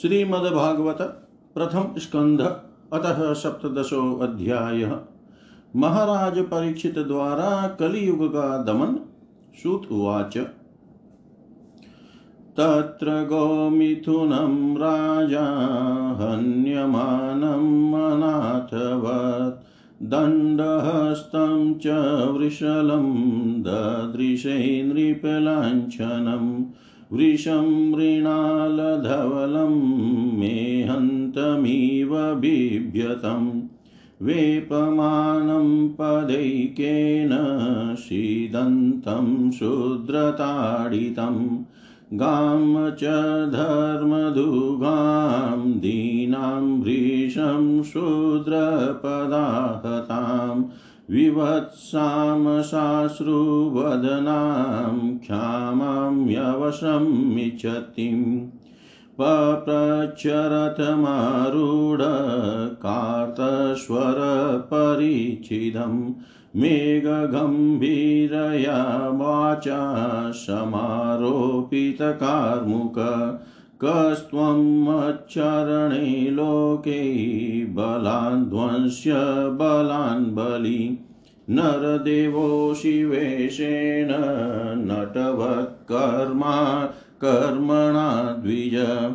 श्रीमद्भागवत प्रथम स्कंध, अतः सप्तशो अध्याय। महाराज परीक्षित द्वारा कलियुग का दमन, सूत उवाच। तत्र गोमिथुनं राजा हन्यमानम् अनाथवत्, दण्डहस्तं च वृषलं, ददृशे वृषं मृणालधवलं मेहन्तमिव बिभ्यतं वेपमानं पदैकेन शीदन्तं शूद्रताडितं गां च धर्मदुगां दीनां वृषं शूद्रपदाहताम् विवत्सां साश्रुवदनां क्षामां यवशमिच्छतिं पप्रच्छरथमारूढकार्तस्वरपरिचिदं मेघगम्भीरया वाचा समारोपितकार्मुक कस्त्वं मच्चरणे लोके बलाध्वंस्य बलान् बलि। नरदेवो शिवेशेन नटवत्कर्मा कर्मणा द्विज।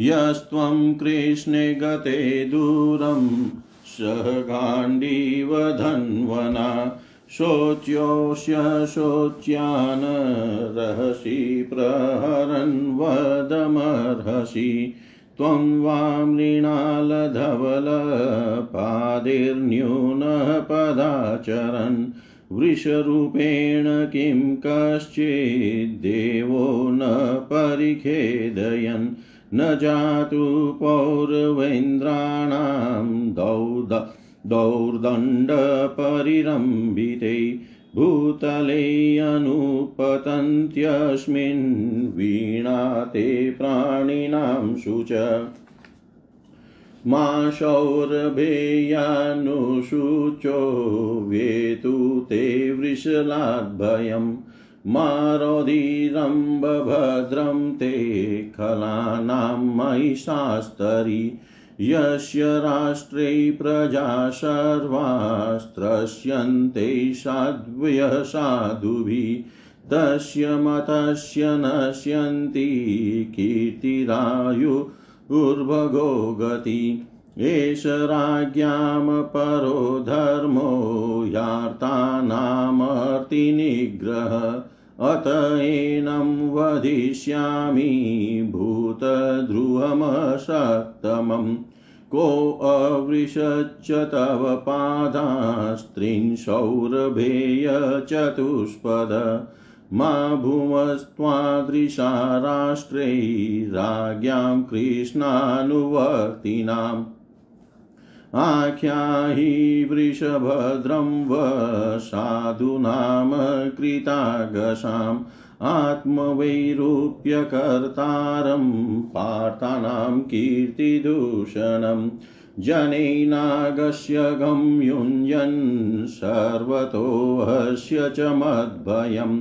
यस्त्वं कृष्णे गते दूरं सहगाण्डीवधन्वना शोच्योष्य शोच्यान् रहसि प्रहरन् वदमर्हसि। त्वं वा मृणालधवलपादिर्न्यूनः पदाचरन् वृषरूपेण किं कश्चिद्देवो न परिखेदयन्। न जातु पौरवेन्द्राणां दौद दौर्दण्डपरिरम्भिते भूतले अनुपतन्त्यस्मिन् वीणा ते प्राणिनां शुच। मा शौरभेयानुशुचो वेतु ते वृषलाद्भयम् मारोदीरम्बभद्रं ते खलानां महिषास्तरी। यस्य राष्ट्रे प्रजा सर्वास्त्रस्यन्ते साध्व्यः साधुभिः, तस्य मतस्य नश्यन्ति कीर्तिरायुर्भगो गति। एष राज्ञां परो धर्मो यार्तानामर्तिनिग्रह, अत एनं वदिष्यामि भूतध्रुवमसत्तमम् कोऽवृषच्च तव पादास्त्रिंशौरभेयचतुष्पद मा भुवस्त्वादृशा राष्ट्रै राज्ञां कृष्णानुवर्तिनाम्। आख्याहि वृषभद्रं व साधूनां कृतागसाम् आत्मवैरूप्यकर्तारं पार्थानां कीर्तिदूषणं जनेनागस्य गम्युञ्जन् सर्वतो हस्य च मद्भयम्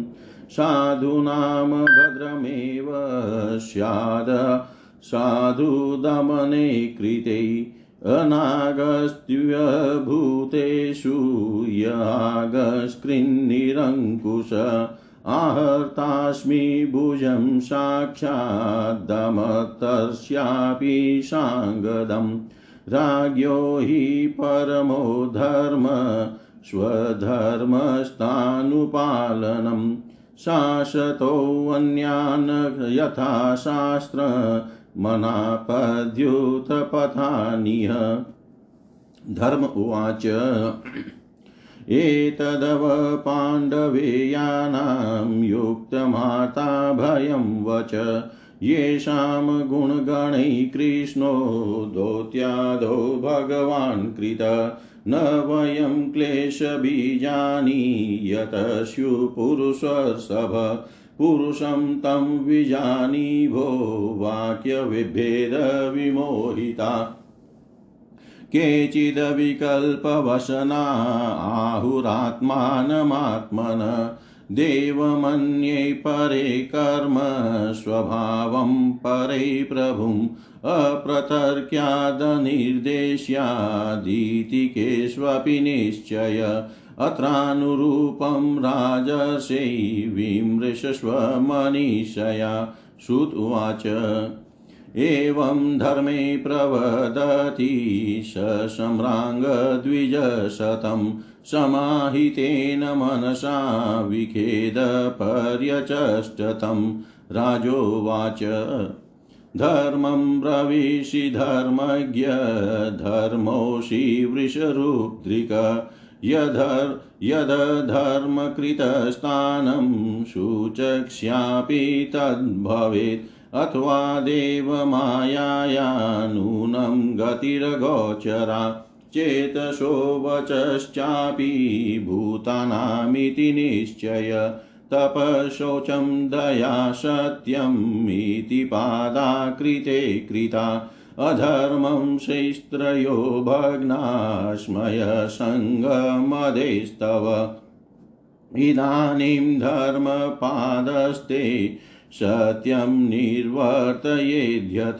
साधूनां भद्रमेव स्याद साधुदमने कृते अनागस्त्युभूतेषु यागस्कृन्निरङ्कुश आहर्तास्मि भुजं साक्षाद्दमतस्यापि साङ्गदम्। राज्ञो हि परमो धर्म स्वधर्मस्थानुपालनम् शासतोऽन्यान् यथा शास्त्र मनापद्युतपथानिह। धर्म उवाच एतदव पाण्डवेयानां युक्तमाता भयं वच येषां गुणगणैः कृष्णो दोत्यादौ भगवान् कृत। न वयं क्लेशबीजानि यत स्युपुरुषर्षभ पुरुषं तं विजानी भो वाक्यविभेदविमोहिता। केचिदविकल्पवशना आहुरात्मानमात्मन देवमन्ये परे कर्म स्वभावं परे प्रभुम् अप्रतर्क्यादनिर्देश्यादीतिकेष्वपि निश्चय अत्रानुरूपं राजर्षै विमृशस्व मनीषया श्रुत उवाच एवं धर्मे प्रवदति स सम्राङ्गद्विजशतं समाहितेन मनसा विखेदपर्यचष्टतं। राजोवाच, धर्मं ब्रवीषि धर्मज्ञ धर्मोषि वृषरुद्रिक यधर् यदधर्मकृतस्थानं सूचक्ष्यापि तद्भवेत्। अथवा देवमायाया नूनं गतिरगोचरा चेतसो वचश्चापि भूतानामिति निश्चय, तपशोचं दया सत्यमिति पादाकृते कृता, अधर्मं शैस्त्रयो भग्नाश्मयसङ्गमदेस्तव इदानीं धर्मपादस्ते सत्यं निर्वर्तयेद्यत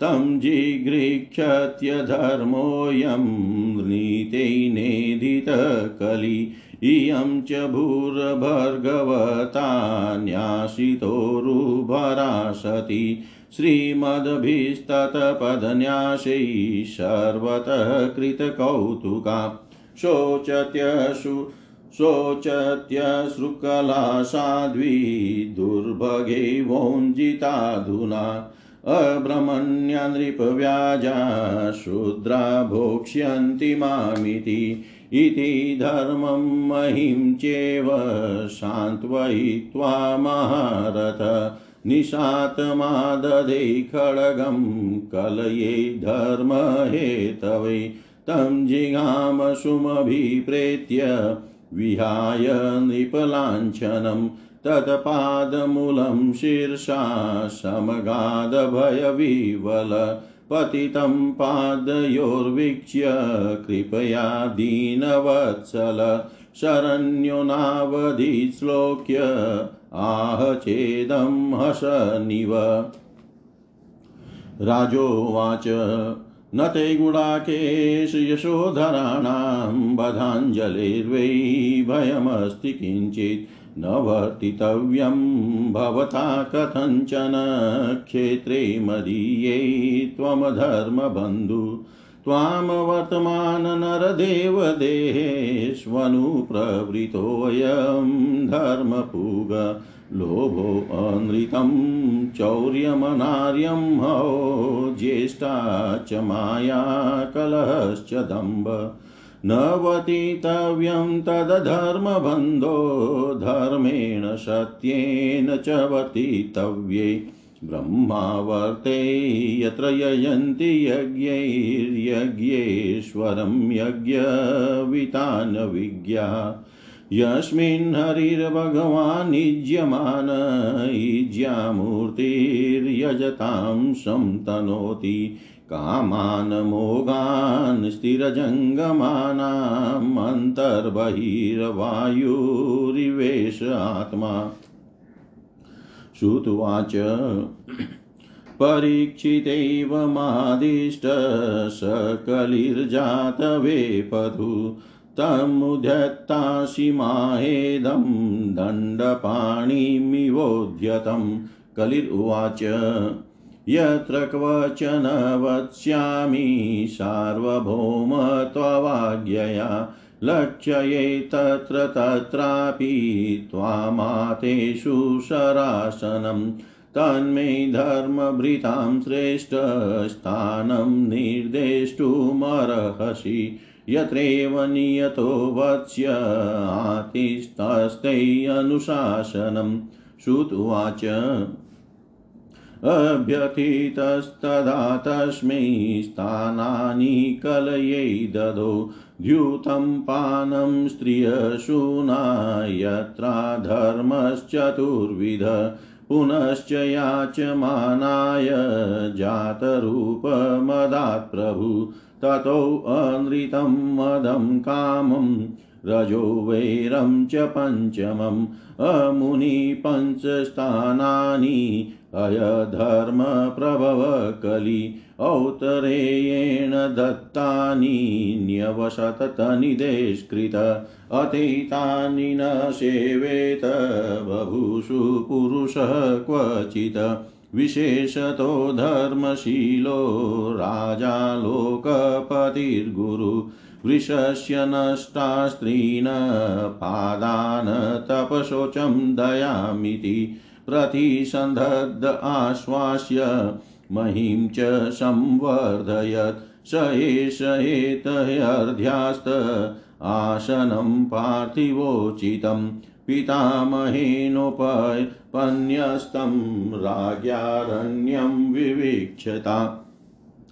तं जिगृक्षत्यधर्मोऽयं नीतैनेदितकलि इयं च भूर्भर्गवता न्यासितोरुभरा सती। श्रीमद्भिस्तत्पदन्यासैः सर्वतः कृतकौतुका शोचत्यशु शोचत्यश्रुकला साध्वी दुर्भगे वोञ्जिताधुना अब्रह्मण्या नृपव्याजा शूद्रा भोक्ष्यन्ति मामिति, इति धर्मं महिं चेव सान्त्वयित्वा महारथ निशातमादधे खड्गं कलये धर्महेतवे, तं जिगामसुमभिप्रेत्य विहाय नृपलाञ्छनं तत्पादमूलं शीर्षा समगादभयविवल पतितं पादयोर्वीक्ष्य कृपया दीनवत्सल शरण्यो नावधिश्लोक्य आह चेदं हसनिव। राजोवाच न ते गुडाकेश यशोधराणां बधाञ्जलिर्वै भयमस्ति किञ्चित्। न वर्तितव्यं भवता कथञ्चन क्षेत्रे मदीये त्वमधर्मबन्धु। त्वां वर्तमाननरदेवदेहेष्वनुप्रवृतोऽयं धर्मपूग लोभोऽनृतं चौर्यमनार्यं हो ज्येष्ठा च माया कलहश्च दम्भ न वतितव्यं तदधर्मबन्धो धर्मेण सत्येन च वर्तितव्ये। ब्रह्मावर्ते यत्र यजन्ति यज्ञैर्यज्ञेश्वरं यज्ञवितान् विज्ञा यस्मिन् हरिर्भगवान् युज्यमान युज्यामूर्तिर्यजतां संतनोति कामान् मोगान् स्थिरजङ्गमानाम् आत्मा। श्रुत्वाच परीक्षितैव मादिष्ट सकलिर्जातवेपथु। तमुद्यत्तासि माहेदं दण्डपाणिमिवोद्यतं। कलिर्वाच यत्र क्वचन वक्ष्यामि सार्वभौम त्ववाज्ञया लक्ष्ये तत्र तत्रापि त्वामातेषु शरासनं। तन्मे धर्मभृतां श्रेष्ठस्थानं निर्देष्टुमर्हसि। यत्रैव नियतो वत्स्य आतिस्तस्ते अनुशासनं श्रुत्वाच अभ्यथितस्तदा तस्मै स्थानानि कलयै ददौ। द्यूतं पानं स्त्रियशूना यत्रा धर्मश्चतुर्विध पुनश्च याचमानाय जातरूपमदात् प्रभु। ततोऽनृतं मदं कामं रजो वैरं च पञ्चमम् अमुनि पञ्चस्थानानि अयधर्मप्रभव कलि औतरेयेण दत्तानि, न्यवशततनिदेष्कृत, अतीतानि न सेवेत, बभूषु पुरुषः क्वचित्, विशेषतो धर्मशीलो राजा लोकपतिर्गुरु वृषस्य नष्टा स्त्रीन् पादान् तपशोचं दयामिति प्रतिसन्धद्ध आश्वास्य महीं च संवर्धयत्। स एष एतह्यर्ध्यास्त आसनं पार्थिवोचितं। पितामहेनोपन्यस्तं राज्ञारण्यं विवीक्षता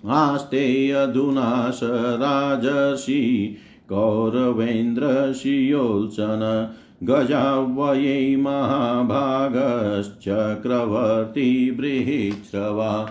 आस्ते अधुना स राजर्षि कौरवेन्द्रशियोत्सन गजावयै महाभागश्चक्रवर्ती बृहिश्रवा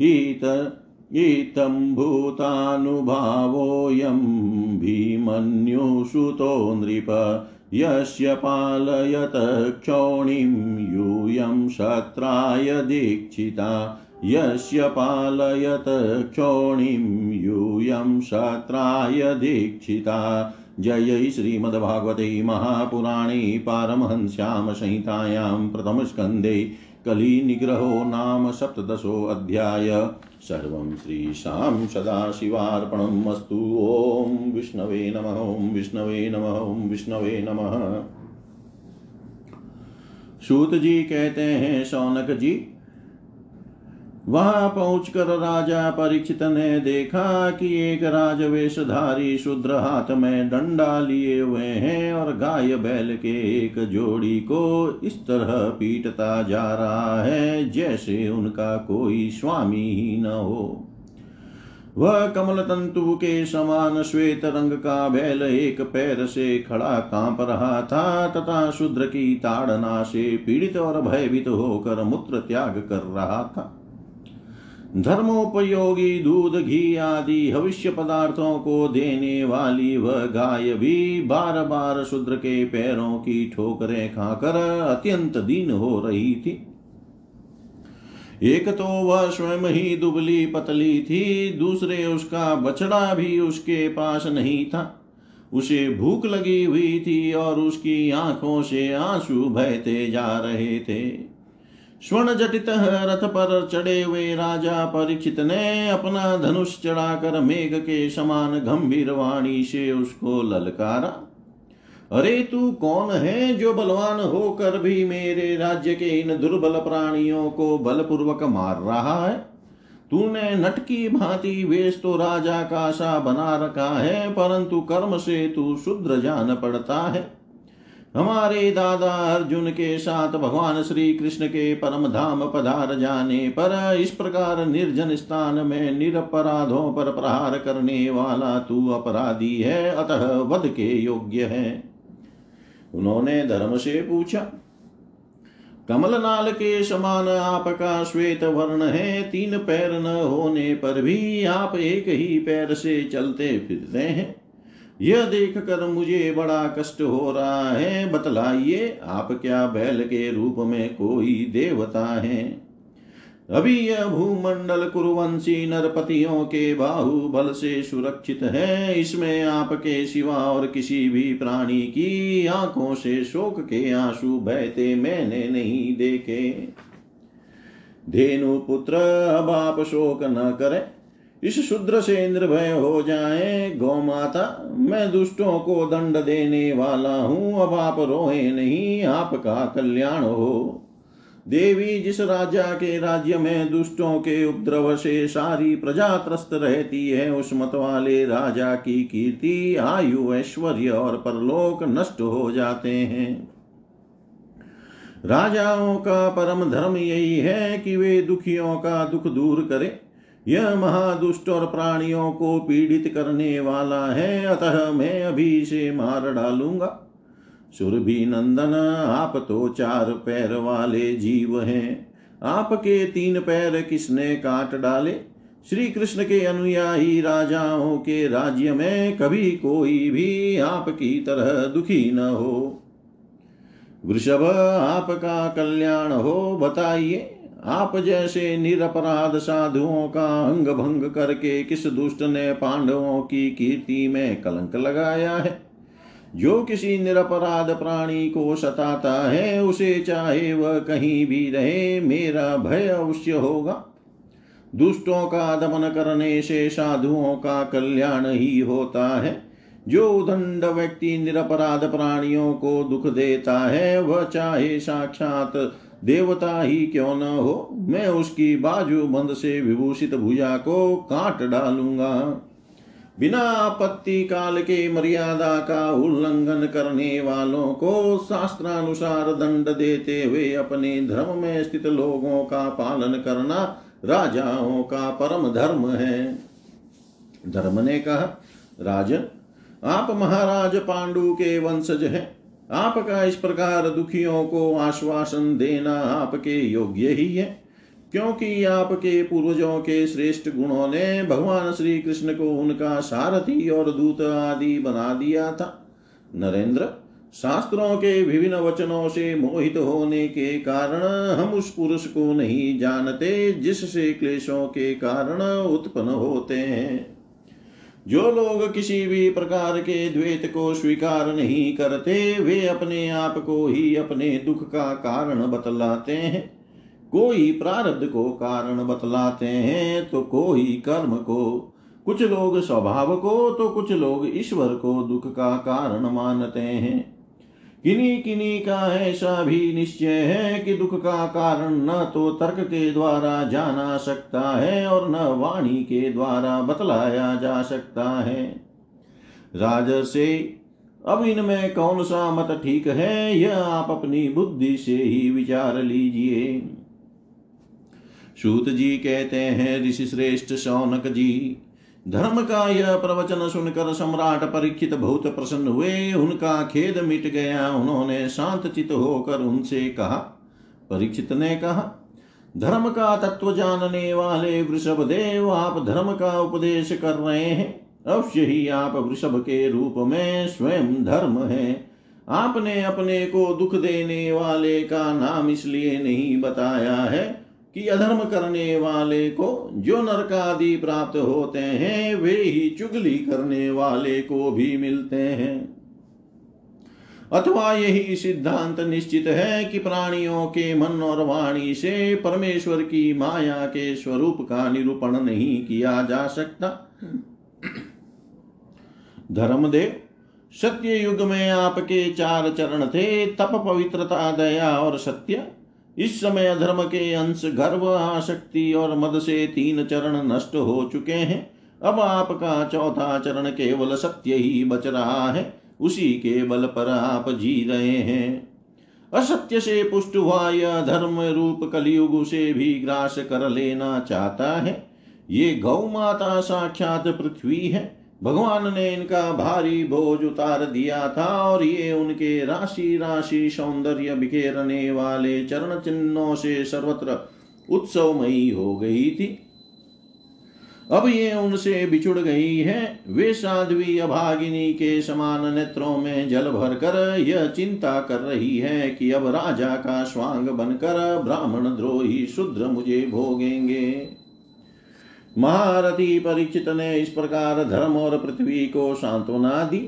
इतं भूतानुभावोऽयं भीमन्युसुतो नृप। यस्य पालयत क्षौणिं यूयं शत्राय दीक्षिता। यस्य पालयत क्षोणिं यूयं शत्राय दीक्षिता। जय श्रीमद्भागवते महापुराणे पारमहंस्यां संहितायां प्रथमस्कन्धे कलिनिग्रहो नाम सप्तदशोऽध्याय सर्वं श्रीशां सदाशिवार्पणम् अस्तु। ॐ विष्णवे नमः, ॐ विष्णवे नमः, ॐ विष्णवे नमः। सूत जी कहते हैं शौनक जी वहाँ पहुंचकर राजा परीक्षित ने देखा कि एक राजवेशधारी शूद्र हाथ में डंडा लिए हुए हैं और गाय बैल के एक जोड़ी को इस तरह पीटता जा रहा है जैसे उनका कोई स्वामी ही न हो। वह कमल तंतु के समान श्वेत रंग का बैल एक पैर से खड़ा काँप रहा था तथा शूद्र की ताड़ना से पीड़ित और भयभीत होकर मूत्र त्याग कर रहा था। धर्मोपयोगी, दूध, घी आदि भविष्य पदार्थों को देने वाली वह गाय भी बार बार शूद्र के पैरों की ठोकरें खाकर अत्यंत दीन हो रही थी। एक तो वह स्वयं ही दुबली पतली थी, दूसरे उसका बछड़ा भी उसके पास नहीं था। उसे भूख लगी हुई थी और उसकी आँखों से आँसू बहते जा रहे थे। स्वर्ण जटित रथ पर चढ़े हुए राजा परीक्षित ने अपना धनुष चढ़ाकर मेघ के समान गंभीर वाणी से उसको ललकारा। अरे तू कौन है जो बलवान होकर भी मेरे राज्य के इन दुर्बल प्राणियों को बलपूर्वक मार रहा है? तूने नट की भांति वेश तो राजा का सा बना रखा है, परंतु कर्म से तू शुद्र जान पड़ता है। हमारे दादा अर्जुन के साथ भगवान श्री कृष्ण के परम धाम पधार जाने पर इस प्रकार निर्जन स्थान में निरपराधों पर प्रहार करने वाला तू अपराधी है, अतः वध के योग्य है। उन्होंने धर्म से पूछा, कमलनाल के समान आपका श्वेत वर्ण है, तीन पैर न होने पर भी आप एक ही पैर से चलते फिरते हैं। यह देख कर मुझे बड़ा कष्ट हो रहा है। बतलाइए, आप क्या बैल के रूप में कोई देवता है? अभी यह भूमंडल कुरुवंशी नरपतियों के बाहुबल से सुरक्षित है। इसमें आपके सिवा और किसी भी प्राणी की आँखों से शोक के आँसू बहते मैंने नहीं देखे। धेनु पुत्र, अब आप शोक न करें। इस शुद्र से इंद्र भय हो जाए गौ माता मैं दुष्टों को दंड देने वाला हूँ, अब आप रोए नहीं, आपका कल्याण हो। देवी, जिस राजा के राज्य में दुष्टों के उपद्रव से सारी प्रजा त्रस्त रहती है, उस मत वाले राजा की कीर्ति, आयु, ऐश्वर्य और परलोक नष्ट हो जाते हैं। राजाओं का परम धर्म यही है कि वे दुखियों का दुख दूर करें। यह महादुष्ट और प्राणियों को पीड़ित करने वाला है, अतः मैं अभी इसे मार डालूँगा। सुरभि नंदन, आप तो चार पैर वाले जीव हैं। आपके तीन पैर किसने काट डाले? श्री कृष्ण के अनुयायी राजाओं के राज्य में कभी कोई भी आपकी तरह दुखी न हो। वृषभ, आपका कल्याण हो, बताइए। आप जैसे निरपराध साधुओं का अंग भंग करके किस दुष्ट ने पांडवों की कीर्ति में कलंक लगाया है? जो किसी निरपराध प्राणी को सताता है, उसे चाहे वह कहीं भी रहे, मेरा भय अवश्य होगा। दुष्टों का दमन करने से साधुओं का कल्याण ही होता है। जो उदंड व्यक्ति निरपराध प्राणियों को दुख देता है, वह चाहे साक्षात देवता ही क्यों न हो? मैं उसकी बाजू बंद से विभूषित भुजा को काट डालूँगा। बिना आपत्ति काल के मर्यादा का उल्लंघन करने वालों को शास्त्रानुसार दंड देते हुए अपने धर्म में स्थित लोगों का पालन करना राजाओं का परम धर्म है। धर्म ने कहा, राजन, आप महाराज पांडु के वंशज हैं। आपका इस प्रकार दुखियों को आश्वासन देना आपके योग्य ही है, क्योंकि आपके पूर्वजों के श्रेष्ठ गुणों ने भगवान श्री कृष्ण को उनका सारथी और दूत आदि बना दिया था। नरेंद्र, शास्त्रों के विभिन्न वचनों से मोहित होने के कारण हम उस पुरुष को नहीं जानते जिससे क्लेशों के कारण उत्पन्न होते हैं। जो लोग किसी भी प्रकार के द्वेत को स्वीकार नहीं करते, वे अपने आप को ही अपने दुख का कारण बतलाते हैं। कोई प्रारब्ध को कारण बतलाते हैं तो कोई कर्म को। कुछ लोग स्वभाव को तो कुछ लोग ईश्वर को दुख का कारण मानते हैं। किन्हीं किन्हीं का ऐसा भी निश्चय है कि दुख का कारण न तो तर्क के द्वारा जाना सकता है और न वाणी के द्वारा बतलाया जा सकता है। राजसे अब इनमें कौन सा मत ठीक है, यह आप अपनी बुद्धि से ही विचार लीजिए। सूत जी कहते हैं, ऋषि श्रेष्ठ शौनक जी धर्म का यह प्रवचन सुनकर सम्राट परीक्षित बहुत प्रसन्न हुए। उनका खेद मिट गया। उन्होंने शांत चित होकर उनसे कहा, परीक्षित ने कहा, धर्म का तत्व जानने वाले वृषभ देव, आप धर्म का उपदेश कर रहे हैं। अवश्य ही आप वृषभ के रूप में स्वयं धर्म है। आपने अपने को दुख देने वाले का नाम इसलिए नहीं बताया है। कि अधर्म करने वाले को जो नरक आदि प्राप्त होते हैं, वे ही चुगली करने वाले को भी मिलते हैं। अथवा यही सिद्धांत निश्चित है कि प्राणियों के मन और वाणी से परमेश्वर की माया के स्वरूप का निरूपण नहीं किया जा सकता। धर्मदेव सत्य युग में आपके चार चरण थे, तप पवित्रता, दया और सत्य। इस समय अधर्म के अंश गर्व, आसक्ति और मद से तीन चरण नष्ट हो चुके हैं। अब आपका चौथा चरण केवल सत्य ही बच रहा है। उसी के बल पर आप जी रहे हैं। असत्य से पुष्ट हुआ यह धर्म रूप कलयुग से भी ग्रास कर लेना चाहता है। ये गौ माता साक्षात पृथ्वी है। भगवान ने इनका भारी बोझ उतार दिया था और ये उनके राशि राशि सौंदर्य बिखेरने वाले चरण चिन्हों से सर्वत्र उत्सवमयी हो गई थी। अब ये उनसे बिछुड़ गई है। वे साध्वी अभागिनी के समान नेत्रों में जल भर कर यह चिंता कर रही है कि अब राजा का स्वांग बनकर ब्राह्मण द्रोही शुद्र मुझे भोगेंगे। महारथी परिचित ने इस प्रकार धर्म और पृथ्वी को सांत्वना दी।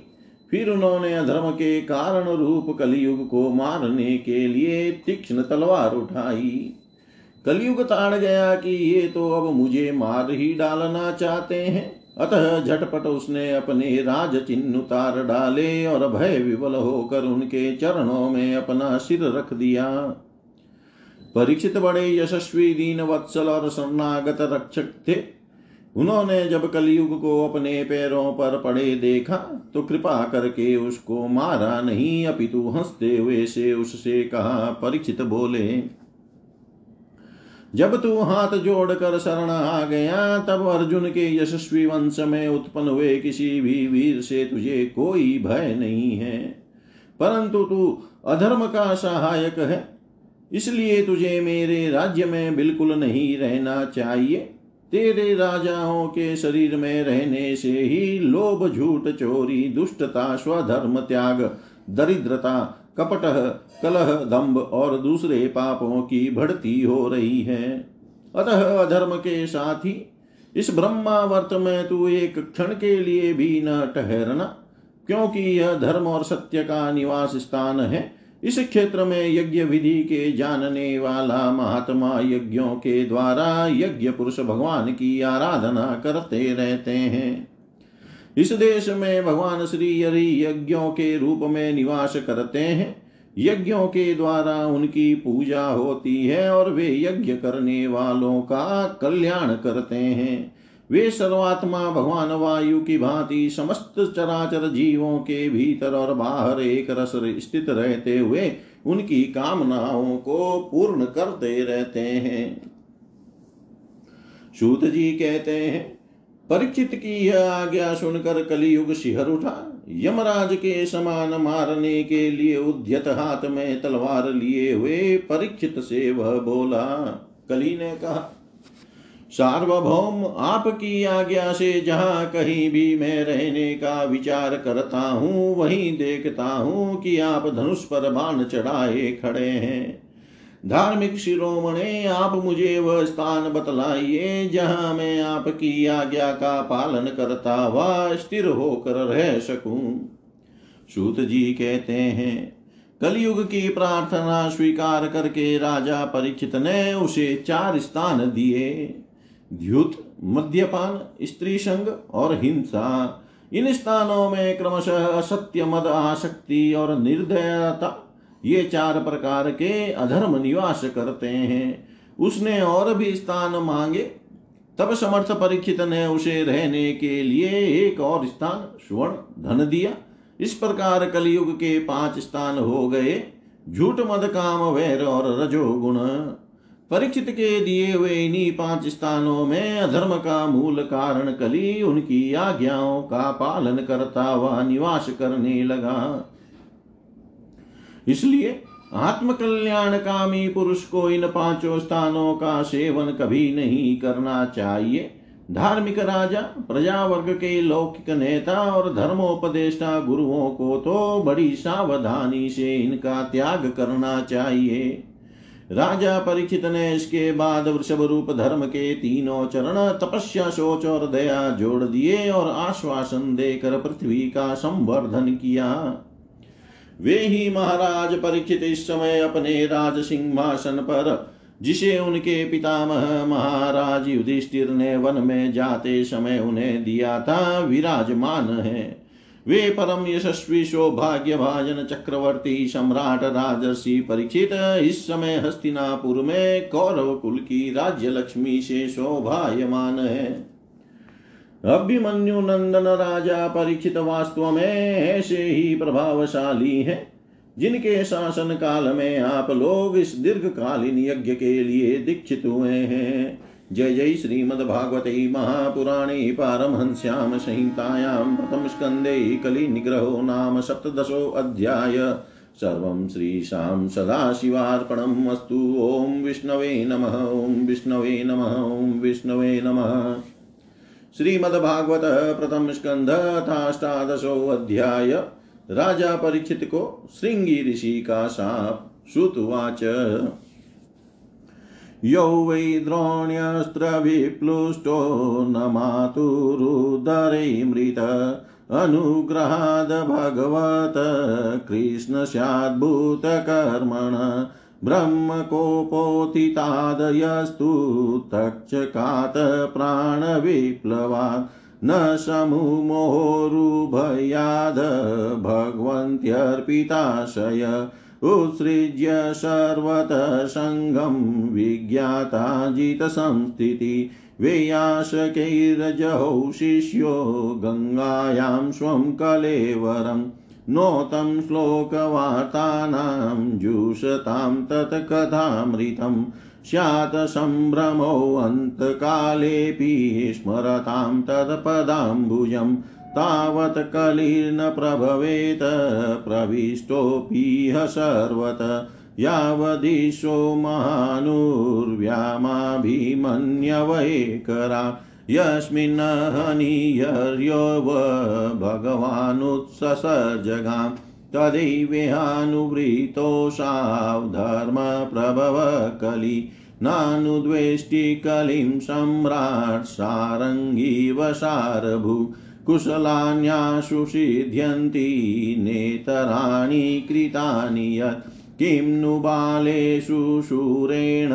फिर उन्होंने अधर्म के कारण रूप कलयुग को मारने के लिए तीक्ष्ण तलवार उठाई। कलयुग ताड़ गया कि ये तो अब मुझे मार ही डालना चाहते हैं। अतः झटपट उसने अपने राज चिन्ह उतार डाले और भय विवल होकर उनके चरणों में अपना सिर रख दिया। परीक्षित बड़े यशस्वी दीन वत्सल और शरणागत रक्षक थे। उन्होंने जब कलयुग को अपने पैरों पर पड़े देखा तो कृपा करके उसको मारा नहीं, अपितु हँसते हुए से उससे कहा परीक्षित बोले, जब तू हाथ जोड़कर शरण आ गया, तब अर्जुन के यशस्वी वंश में उत्पन्न हुए किसी भी वीर से तुझे कोई भय नहीं है। परंतु तू अधर्म का सहायक है, इसलिए तुझे मेरे राज्य में बिल्कुल नहीं रहना चाहिए। तेरे राजाओं के शरीर में रहने से ही लोभ, झूठ, चोरी, दुष्टता, स्वधर्म, त्याग, दरिद्रता, कपट, कलह, दंभ और दूसरे पापों की बढ़ती हो रही है। अतः अधर्म के साथ ही इस ब्रह्मावर्त में तू एक क्षण के लिए भी न ठहरना, क्योंकि यह धर्म और सत्य का निवास स्थान है। इस क्षेत्र में यज्ञ विधि के जानने वाला महात्मा यज्ञों के द्वारा यज्ञ पुरुष भगवान की आराधना करते रहते हैं। इस देश में भगवान श्री हरि यज्ञों के रूप में निवास करते हैं। यज्ञों के द्वारा उनकी पूजा होती है और वे यज्ञ करने वालों का कल्याण करते हैं। वे सर्वात्मा भगवान वायु की भांति समस्त चराचर जीवों के भीतर और बाहर एक रस स्थित रहते हुए उनकी कामनाओं को पूर्ण करते रहते हैं। सूत जी कहते हैं परीक्षित की यह आज्ञा सुनकर कलियुग शिहर उठा। यमराज के समान मारने के लिए उद्यत हाथ में तलवार लिए हुए परीक्षित से वह बोला, कली ने कहा सार्वभौम आपकी आज्ञा से जहाँ कहीं भी मैं रहने का विचार करता हूँ, वहीं देखता हूँ कि आप धनुष पर बाण चढ़ाए खड़े हैं। धार्मिक शिरोमणे, आप मुझे वह स्थान बतलाइए जहाँ मैं आपकी आज्ञा का पालन करता हुआ स्थिर होकर रह सकूँ। सूत जी कहते हैं, कलयुग की प्रार्थना स्वीकार करके राजा परीक्षित ने उसे चार स्थान दिए। द्युत, मद्यपान, स्त्री संग और हिंसा। इन स्थानों में क्रमशः असत्य मद, आसक्ति और निर्दयता, ये चार प्रकार के अधर्म निवास करते हैं। उसने और भी स्थान मांगे, तब समर्थ परीक्षित ने उसे रहने के लिए एक और स्थान, स्वर्ण, धन दिया। इस प्रकार कलयुग के पाँच स्थान हो गए, झूठ, मद, काम, वैर और रजोगुण। परीक्षित के दिए हुए इन्हीं पाँच स्थानों में अधर्म का मूल कारण कली उनकी आज्ञाओं का पालन करता हुआ निवास करने लगा। इसलिए आत्म कल्याण कामी पुरुष को इन पाँचों स्थानों का सेवन कभी नहीं करना चाहिए। धार्मिक राजा प्रजा वर्ग के लौकिक नेता और धर्मोपदेष्टा गुरुओं को तो बड़ी सावधानी से इनका त्याग करना चाहिए। राजा परीक्षित ने इसके बाद वृषभ रूप धर्म के तीनों चरण, तपस्या सोच और दया जोड़ दिए और आश्वासन देकर पृथ्वी का संवर्धन किया। वे ही महाराज परीक्षित इस समय अपने राज सिंहासन पर, जिसे उनके पितामह महाराज युधिष्ठिर ने वन में जाते समय उन्हें दिया था, विराजमान है। वे परम यशस्वी सौभाग्य भाजन चक्रवर्ती सम्राट राजर्षि परीक्षित। इस समय हस्तिनापुर में कौरव कुल की राज्य लक्ष्मी से शोभायमान है। अभिमन्यु नंदन राजा परीक्षित वास्तव में ऐसे ही प्रभावशाली हैं, जिनके शासन काल में आप लोग इस दीर्घकालीन यज्ञ के लिए दीक्षित हुए हैं। जय जय श्रीमद्भागवते महापुराणे पारमहंस्यां संहितायां प्रथम स्कन्धे कलिनिग्रहो नाम सप्तदशोऽध्याय सर्वं श्रीशां सदाशिवार्पणम् अस्तु। ॐ विष्णवे नमः, ॐ विष्णवे नमः, ॐ विष्णवे नमः। श्रीमद्भागवत प्रथम स्कंध अध्याय। राजा परीक्षित को श्रृंगी ऋषि का शाप श्रुतवाच यौ वै द्रोण्यस्त्रविप्लुष्टो न मातुरुदरे मृत अनुग्रहाद भगवत कृष्णस्याद्भुतकर्मण ब्रह्मकोपोथितादयस्तु तक्षकात् प्राणविप्लवात् न समूमोरुभयाद भगवन्त्यर्पिताशय उत्सृज्य सर्वतः सङ्गं विज्ञाता जितसंस्थिति वेयाशकैरजहौ शिष्यो गङ्गायां स्वं कलेवरम् नोतं श्लोकवार्तानां जुषतां तत्कथामृतं स्यात् सम्भ्रमोऽन्तकालेऽपि स्मरतां तत्पदाम्बुजं तावत् कलिर्न प्रभवेत्, प्रविष्टोऽपि सर्वत। यावदिशो महानुर्व्यामाभिमन्यवैकरा यस्मिन्नहनीयर्यो भगवानुत्ससर्जगाम्। तदैवेहानुवृतोषावधर्मप्रभव कलि, नानुद्वेष्टि कलिं सम्राट् सारङ्गीव सारभु। कुशलान्याशु सिद्ध्यन्ति नेतराणि कृतानि यत् किं नु बालेषु शूरेण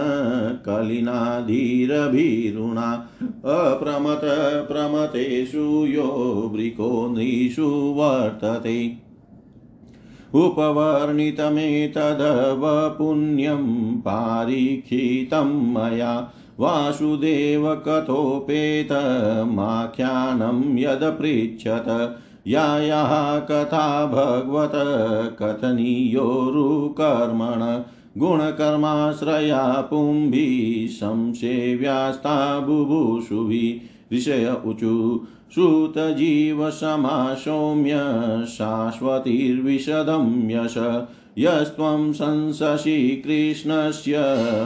कलिनाधीरभीरुणा। अप्रमत प्रमतेषु यो वृको नृषु वर्तते। उपवर्णितमेतदव पुण्यं पारीक्षितं मया। वासुदेवकथोपेतमाख्यानं यदपृच्छत। या कथा भगवत कथनीयोरुकर्मण। गुणकर्माश्रया पुंभिः संसेव्यास्ता बुभुषुभिः ऋषय ऊचु श्रुतजीवसमा सौम्य शाश्वतीर्विशदं यश। यस्त्वं संससि कृष्णस्य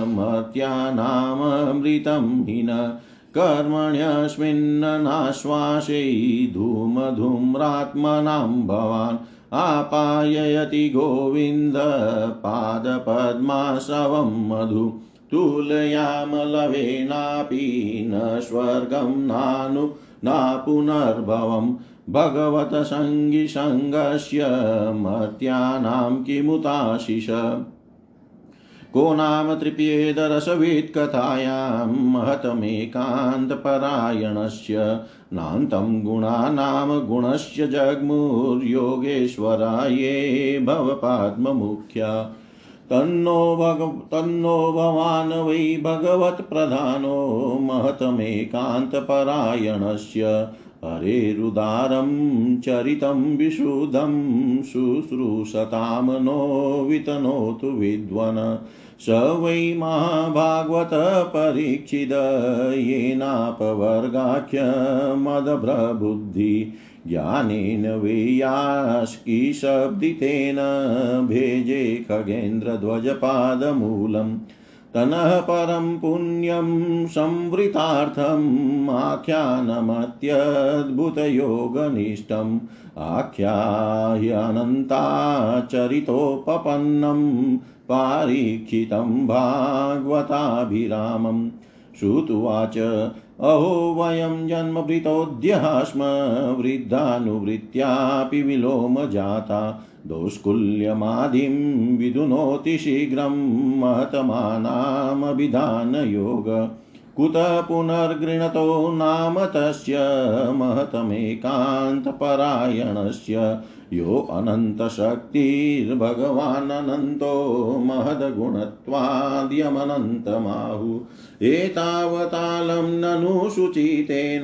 मर्त्यानाममृतं हि न कर्मण्यस्मिन्ननाश्वासै धूमधूम्रात्मनां भवान् आपाययति गोविन्दपादपद्माशवं मधु। तुलयामलवेनापि न स्वर्गं नानु न पुनर्भवम् भगवतसङ्गिसङ्गस्य मर्त्यानां किमुताशिष को नाम तृप्येदरसवित्कथायां महतमेकान्तपरायणस्य? नान्तं गुणानां गुणस्य जग्मुर्योगेश्वरा ये भवपाद्ममुख्या। तन्नो भग, तन्नो भवान् वै भगवत्प्रधानो महतमेकान्तपरायणस्य। हरेरुदारं चरितं विशुद्धं शुश्रूषतां नो वितनोतु विद्वन्। स वै महाभागवतपरीक्षिद येनापवर्गाख्यमदभ्रबुद्धि ज्ञानेन वेयास्किशब्दितेन भेजे खगेन्द्रध्वजपादमूलम्। तनः परं पुण्यं संवृतार्थम् आख्यानमत्यद्भुतयोगनिष्ठम् आख्याह्यनन्ताचरितोपपन्नं पारीक्षितं भागवताभिरामम् श्रुत्वाच अहो वयं जन्मभृतोऽद्यः स्म वृद्धानुवृत्त्यापि विलोम जाता दोष्कुल्यमादिं विधुनोति शीघ्रं महतमानामभिधानयोग। कुतः पुनर्गृणतो नाम तस्य महतमेकान्तपरायणस्य। यो अनन्तशक्तिर्भगवानन्तो महद्गुणत्वाद्यमनन्तमाहु। एतावतालं ननु शुचितेन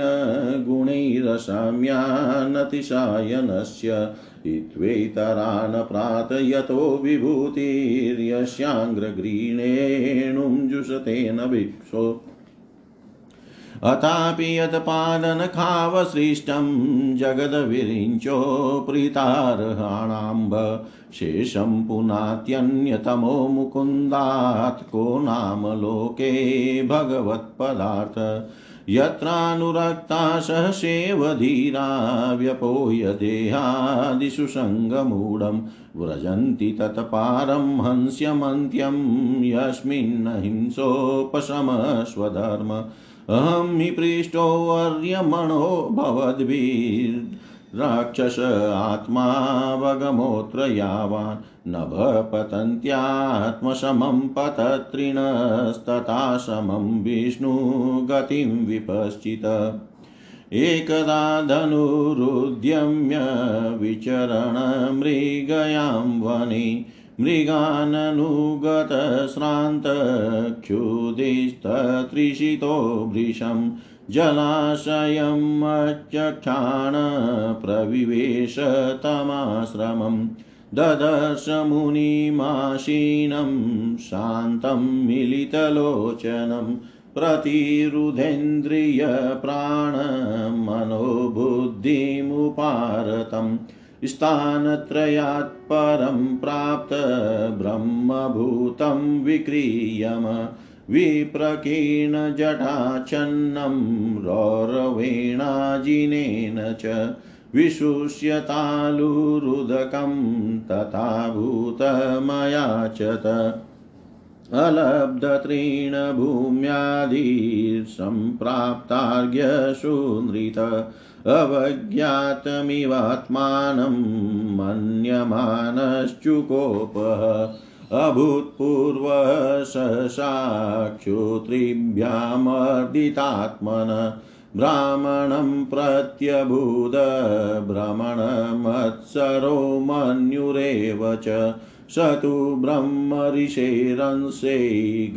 गुणैरसाम्यानतिशायनस्य। इत्वेतरान् प्रातयतो विभूतिर्यस्याङ्ग्रग्रीणेणुं जुषतेन भिक्षो अथापि यत्पादनखावसृष्टं जगद्विरिञ्चो प्रीतार्हाणाम्ब, शेषं पुनात्यन्यतमो मुकुन्दात् को नाम लोके भगवत्पदार्थ। यत्रानुरक्ता सहसेवधीरा व्यपोय देहादिषु सङ्गमूढं व्रजन्ति तत्पारं हंस्यमन्त्यं यस्मिन्नहिंसोपशमस्वधर्म अहं हि पृष्टोऽर्यमणो भवद्भिर्राक्षस आत्मावगमोऽत्र यावान् नभपतन्त्यात्मशमं पततृणस्तथा समं विष्णुगतिं विपश्चित। एकदा धनुरुद्यम्य विचरणमृगयां वने मृगाननुगतश्रान्तक्षुदिस्तत्रिषितो भृशं जलाशयमचक्षाण प्रविवेश ददर्श मुनिमाशीनं शान्तं मिलितलोचनं प्रतिरुधेन्द्रियप्राणमनोबुद्धिमुपारतं स्थानत्रयात् परं प्राप्त ब्रह्मभूतं विक्रियम विप्रकीर्णजटाच्छन्नं रौरवेणाजिनेन च विशुष्यतालुरुदकं तथा भूतमया च अलब्धतृणभूम्यादिसम्प्राप्तार्घ्यशूनृत अवज्ञातमिवात्मानं मन्यमानश्चुकोपः अभूत्पूर्वशसाक्षुत्रिभ्यामर्दितात्मन ब्राह्मणं प्रत्यबुध भ्रमणमत्सरो मन्युरेव च स तु ब्रह्मऋषेरंसे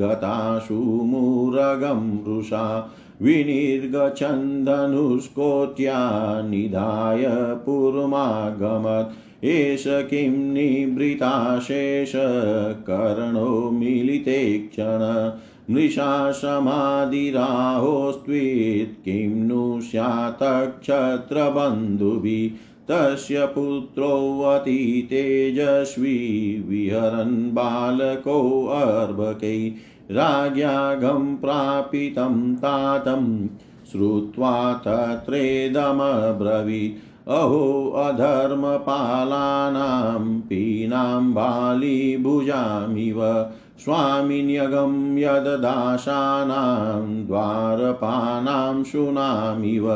गताशु मुरगं वृषा विनिर्गच्छन्दनुष्कोट्या निधाय पुरमागमत्। एष किं निभृताशेषकर्णो मिलिते क्षण। मृषा समाधिराहोस्त्वित् किं नु स्यात्क्षत्रबन्धुभिः तस्य पुत्रोऽतितेजस्वी विहरन् बालकोऽर्भकै राज्ञागं प्रापितं तातं, श्रुत्वा तत्रेदमब्रवीत्। अहो अधर्मपालानां पीनां बालीभुजामिव स्वामिन्यगं यददाशानां द्वारपानां शुनामिव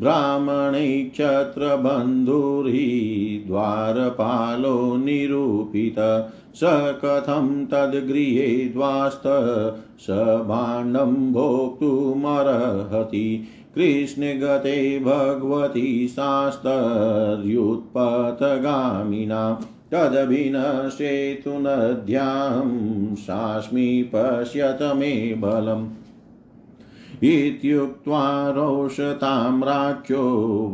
ब्राह्मणैक्षत्रबन्धुर्हि द्वारपालो निरूपित स कथं तद्गृहे द्वास्त स भाण्डं भोक्तुमर्हति कृष्णगते भगवती शास्तर्युत्पथगामिना तदभिनशेतु नद्यां शास्मि पश्यत मे बलम्। इत्युक्त्वा रोषताम्राख्यो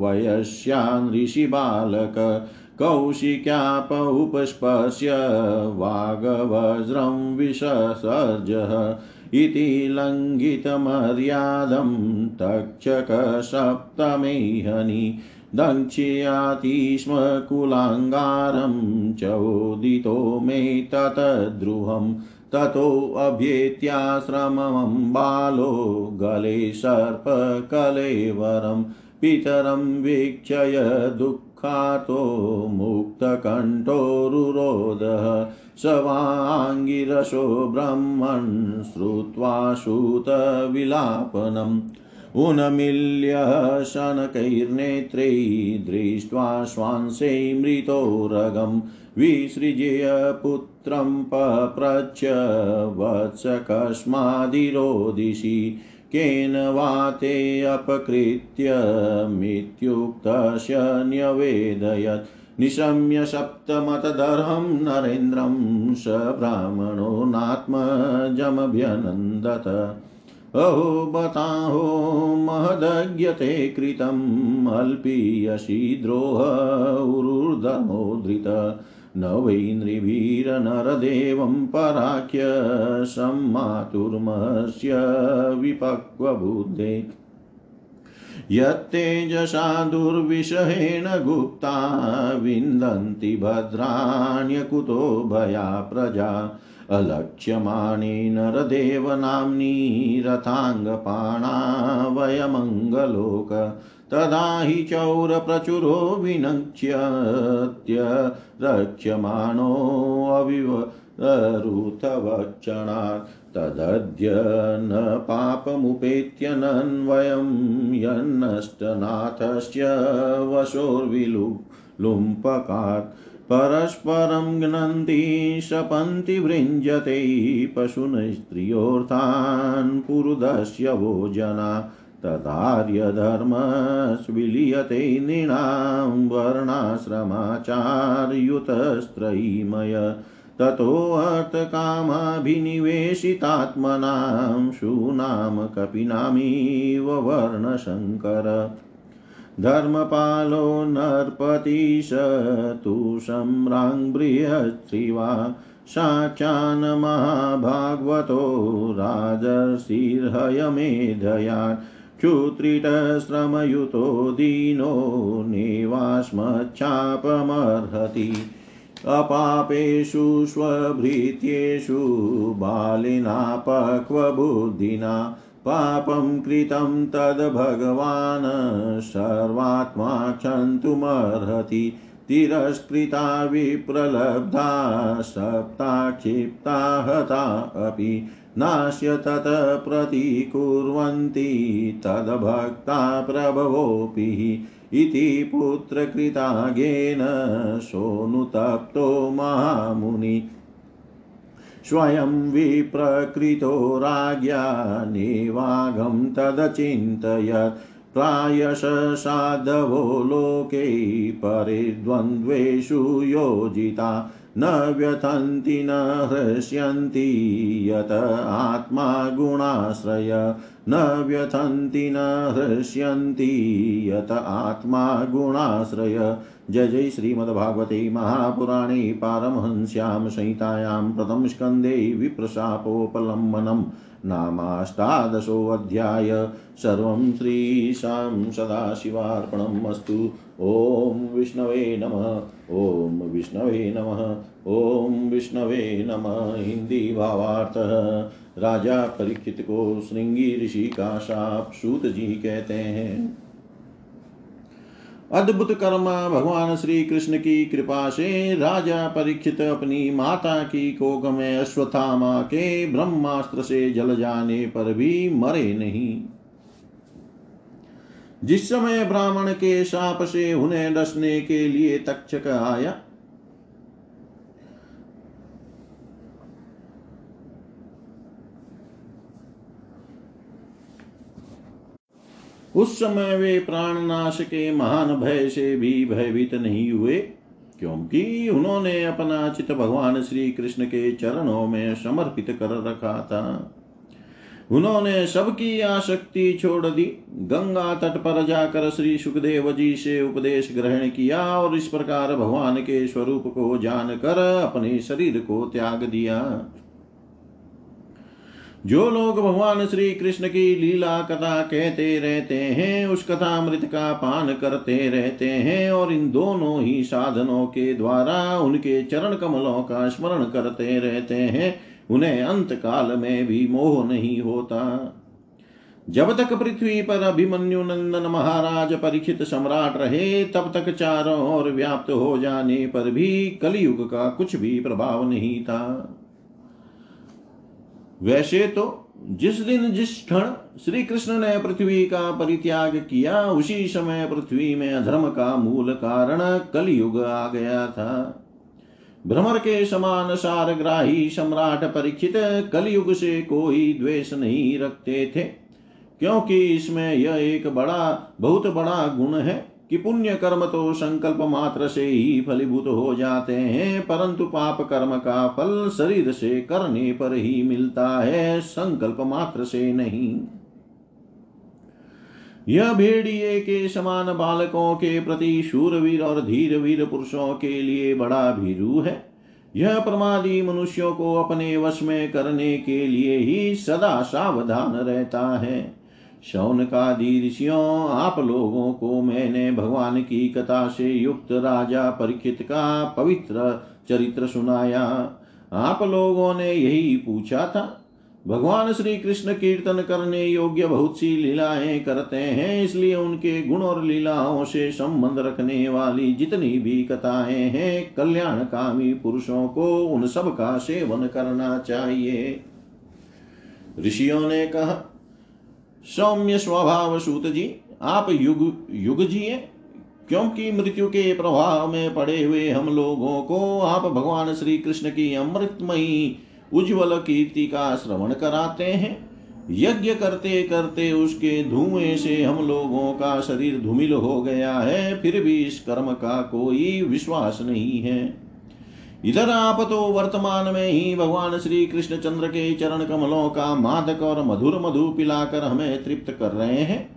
वयस्यान् ऋषिबालक कौशिक्याप उपस्पश्य विससर्जः इति लङ्घितमर्यादं तक्षकसप्तमेहनि दङ्क्ष्याति स्म कुलाङ्गारं चोदितो मे ततद्रुहम् ततोऽभ्येत्याश्रमं बालो गले सर्पकलेवरं पितरं वीक्षय दुःखातो मुक्तकण्ठोरुरोधः स वाङ्गिरसो ब्रह्मन् श्रुत्वा श्रुतविलापनम् उन्मील्य शनकैर्नेत्रै दृष्ट्वा श्वांसे मृतोरगं विसृज्य पुत्रं पप्रच्छ वत्स कस्मादिरोदिषि केन वा ते अपकृत्य मित्युक्तस्य न्यवेदयत्। निशम्य सप्तमतदर्हं नरेन्द्रं स ब्राह्मणो नात्मजमभ्यनन्दत अहो बताहो महदज्ञते कृतम् अल्पीयसि द्रोह उरुर्धमोधृत न वै नृभिरनरदेवं पराख्य सम्मातुर्मस्य विपक्वबुद्धे। यत्तेजसा दुर्विषहेण गुप्ता, विन्दन्ति भद्राण्यकुतो भया प्रजा। अलक्ष्यमाणे नरदेवनाम्नी रथाङ्गपाणा वयमङ्गलोक तदा हि चौरप्रचुरो विनक्ष्यत्य रक्ष्यमाणोऽविवरुथवक्षणात् तदद्य न पापमुपेत्य नन्वयं यन्नष्टनाथस्य वशोर्विलुम्पकात् परस्परं घ्नन्ति शपन्ति, वृञ्जते पशून् पुरुदस्य वो जना तदार्यधर्मस्विलीयते नृणां वर्णाश्रमाचार्युतस्त्रयीमय ततोऽर्थकामाभिनिवेशितात्मनां शूनां कपिनामिव वर्णशङ्कर। धर्मपालो नर्पतिश तु सम्राङ्बृहश्रीवा साक्षान् महाभागवतो राजर्षिर्हयमेधयान् क्षुत्रिटश्रमयुतो दीनो निवास्मच्छापमर्हति अपापेषु स्वभृत्येषु बालिनापक्वबुद्धिना पापं कृतं तद्भगवान् सर्वात्मा क्षन्तुमर्हति। तिरस्कृता विप्रलब्धा सप्ताक्षिप्ता हता अपि। नाश्य तत् प्रतिकुर्वन्ति तद्भक्ता प्रभवोऽपि। इति पुत्रकृतागेन सोऽनुतप्तो महामुनि। स्वयं विप्रकृतो राज्ञा निवागं तदचिन्तयत् प्रायश साधवो लोके परिद्वन्द्वेषु योजिता न व्यथन्ति न हृष्यन्ति यत आत्मा गुणाश्रय न व्यथन्ति, न हृष्यन्ति। यत आत्मा गुणाश्रय। जय जय श्रीमद्भागवते महापुराणे पारमहंस्यां संहितायां स्कंदे विप्रशापोपलम्बनम् नामाष्टादशोऽध्याय। सर्वं श्रीशां सदाशिवार्पणम् अस्तु ॐ विष्णवे नमः। ॐ विष्णवे नमः। ॐ विष्णवे नमः। हिंदी भावार्थः। राजा परीक्षित को श्रृंगी ऋषि का शाप सूत जी कहते हैं। अद्भुत कर्मा भगवान श्री कृष्ण की कृपा से राजा परीक्षित अपनी माता की कोक में अश्वत्थामा के ब्रह्मास्त्र से जल जाने पर भी मरे नहीं। जिस समय ब्राह्मण के शाप से उन्हें डसने के लिए तक्षक आया, उस समय वे प्राणनाश के महान भय से भी भयभीत नहीं हुए, क्योंकि उन्होंने अपना चित भगवान श्री कृष्ण के चरणों में समर्पित कर रखा था। उन्होंने सबकी आसक्ति छोड़ दी। गंगा तट पर जाकर श्री सुखदेव जी से उपदेश ग्रहण किया और इस प्रकार भगवान के स्वरूप को जानकर अपने शरीर को त्याग दिया। जो लोग भगवान श्री कृष्ण की लीला कथा कहते रहते हैं, उस कथा मृत का पान करते रहते हैं और इन दोनों ही साधनों के द्वारा उनके चरण कमलों का स्मरण करते रहते हैं। उन्हें अंत काल में भी मोह नहीं होता। जब तक पृथ्वी पर अभिमन्यु नंदन महाराज परीक्षित सम्राट रहे, तब तक चारों ओर व्याप्त हो जाने पर भी कलयुग का कुछ भी प्रभाव नहीं था। वैसे तो जिस दिन जिस क्षण श्री कृष्ण ने पृथ्वी का परित्याग किया, उसी समय पृथ्वी में अधर्म का मूल कारण कलयुग आ गया था। भ्रमर के समान सारग्राही सम्राट परीक्षित कलयुग से कोई द्वेष नहीं रखते थे, क्योंकि इसमें यह एक बड़ा, बहुत बड़ा गुण है कि पुण्य कर्म तो संकल्प मात्र से ही फलीभूत हो जाते हैं, परंतु पाप कर्म का फल शरीर से करने पर ही मिलता है, संकल्प मात्र से नहीं। यह भेड़िए के समान बालकों के प्रति शूरवीर और धीर वीर पुरुषों के लिए बड़ा भीरु है। यह प्रमादी मनुष्यों को अपने वश में करने के लिए ही सदा सावधान रहता है। शौनकादि ऋषियों, आप लोगों को मैंने भगवान की कथा से युक्त राजा परीक्षित का पवित्र चरित्र सुनाया। आप लोगों ने यही पूछा था भगवान श्री कृष्ण कीर्तन करने योग्य बहुत सी लीलाएँ करते हैं, इसलिए उनके गुण और लीलाओं से संबंध रखने वाली जितनी भी कथाएँ हैं कल्याण कामी पुरुषों को उन सब का सेवन करना चाहिए। ऋषियों ने कहा, सौम्य स्वभाव सूत जी, आप युग युग जिए, क्योंकि मृत्यु के प्रभाव में पड़े हुए हम लोगों को आप भगवान श्री कृष्ण की अमृतमयी उज्ज्वल कीर्ति का श्रवण कराते हैं। यज्ञ करते करते उसके धुएँ से हम लोगों का शरीर धूमिल हो गया है, फिर भी इस कर्म का कोई विश्वास नहीं है। इधर आप तो वर्तमान में ही भगवान श्री कृष्ण चंद्र के चरण कमलों का मादक और मधुर मधु पिलाकर हमें तृप्त कर रहे हैं।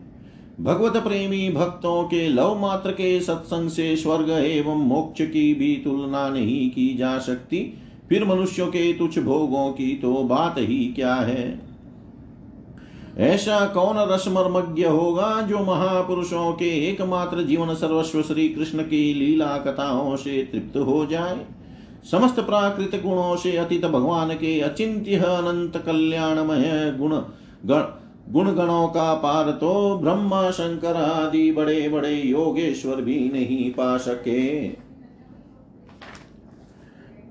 भगवत प्रेमी भक्तों के लव मात्र के सत्संग से स्वर्ग एवं मोक्ष की भी तुलना नहीं की जा सकती। फिर मनुष्यों के तुच्छ भोगों की तो बात ही क्या है? ऐसा कौन रसमर्मज्ञ होगा जो महापुरुषों के एकमात्र जीवन सर्वस्व श्री कृष्ण की लीला कथाओं से तृप्त हो जाए? समस्त प्राकृत गुणों से अतीत भगवान के अचिंत्य अनंत कल्याणमय गुण गण गुण का पार तो ब्रह्मा शंकर आदि बड़े बड़े योगेश्वर भी नहीं पा सके।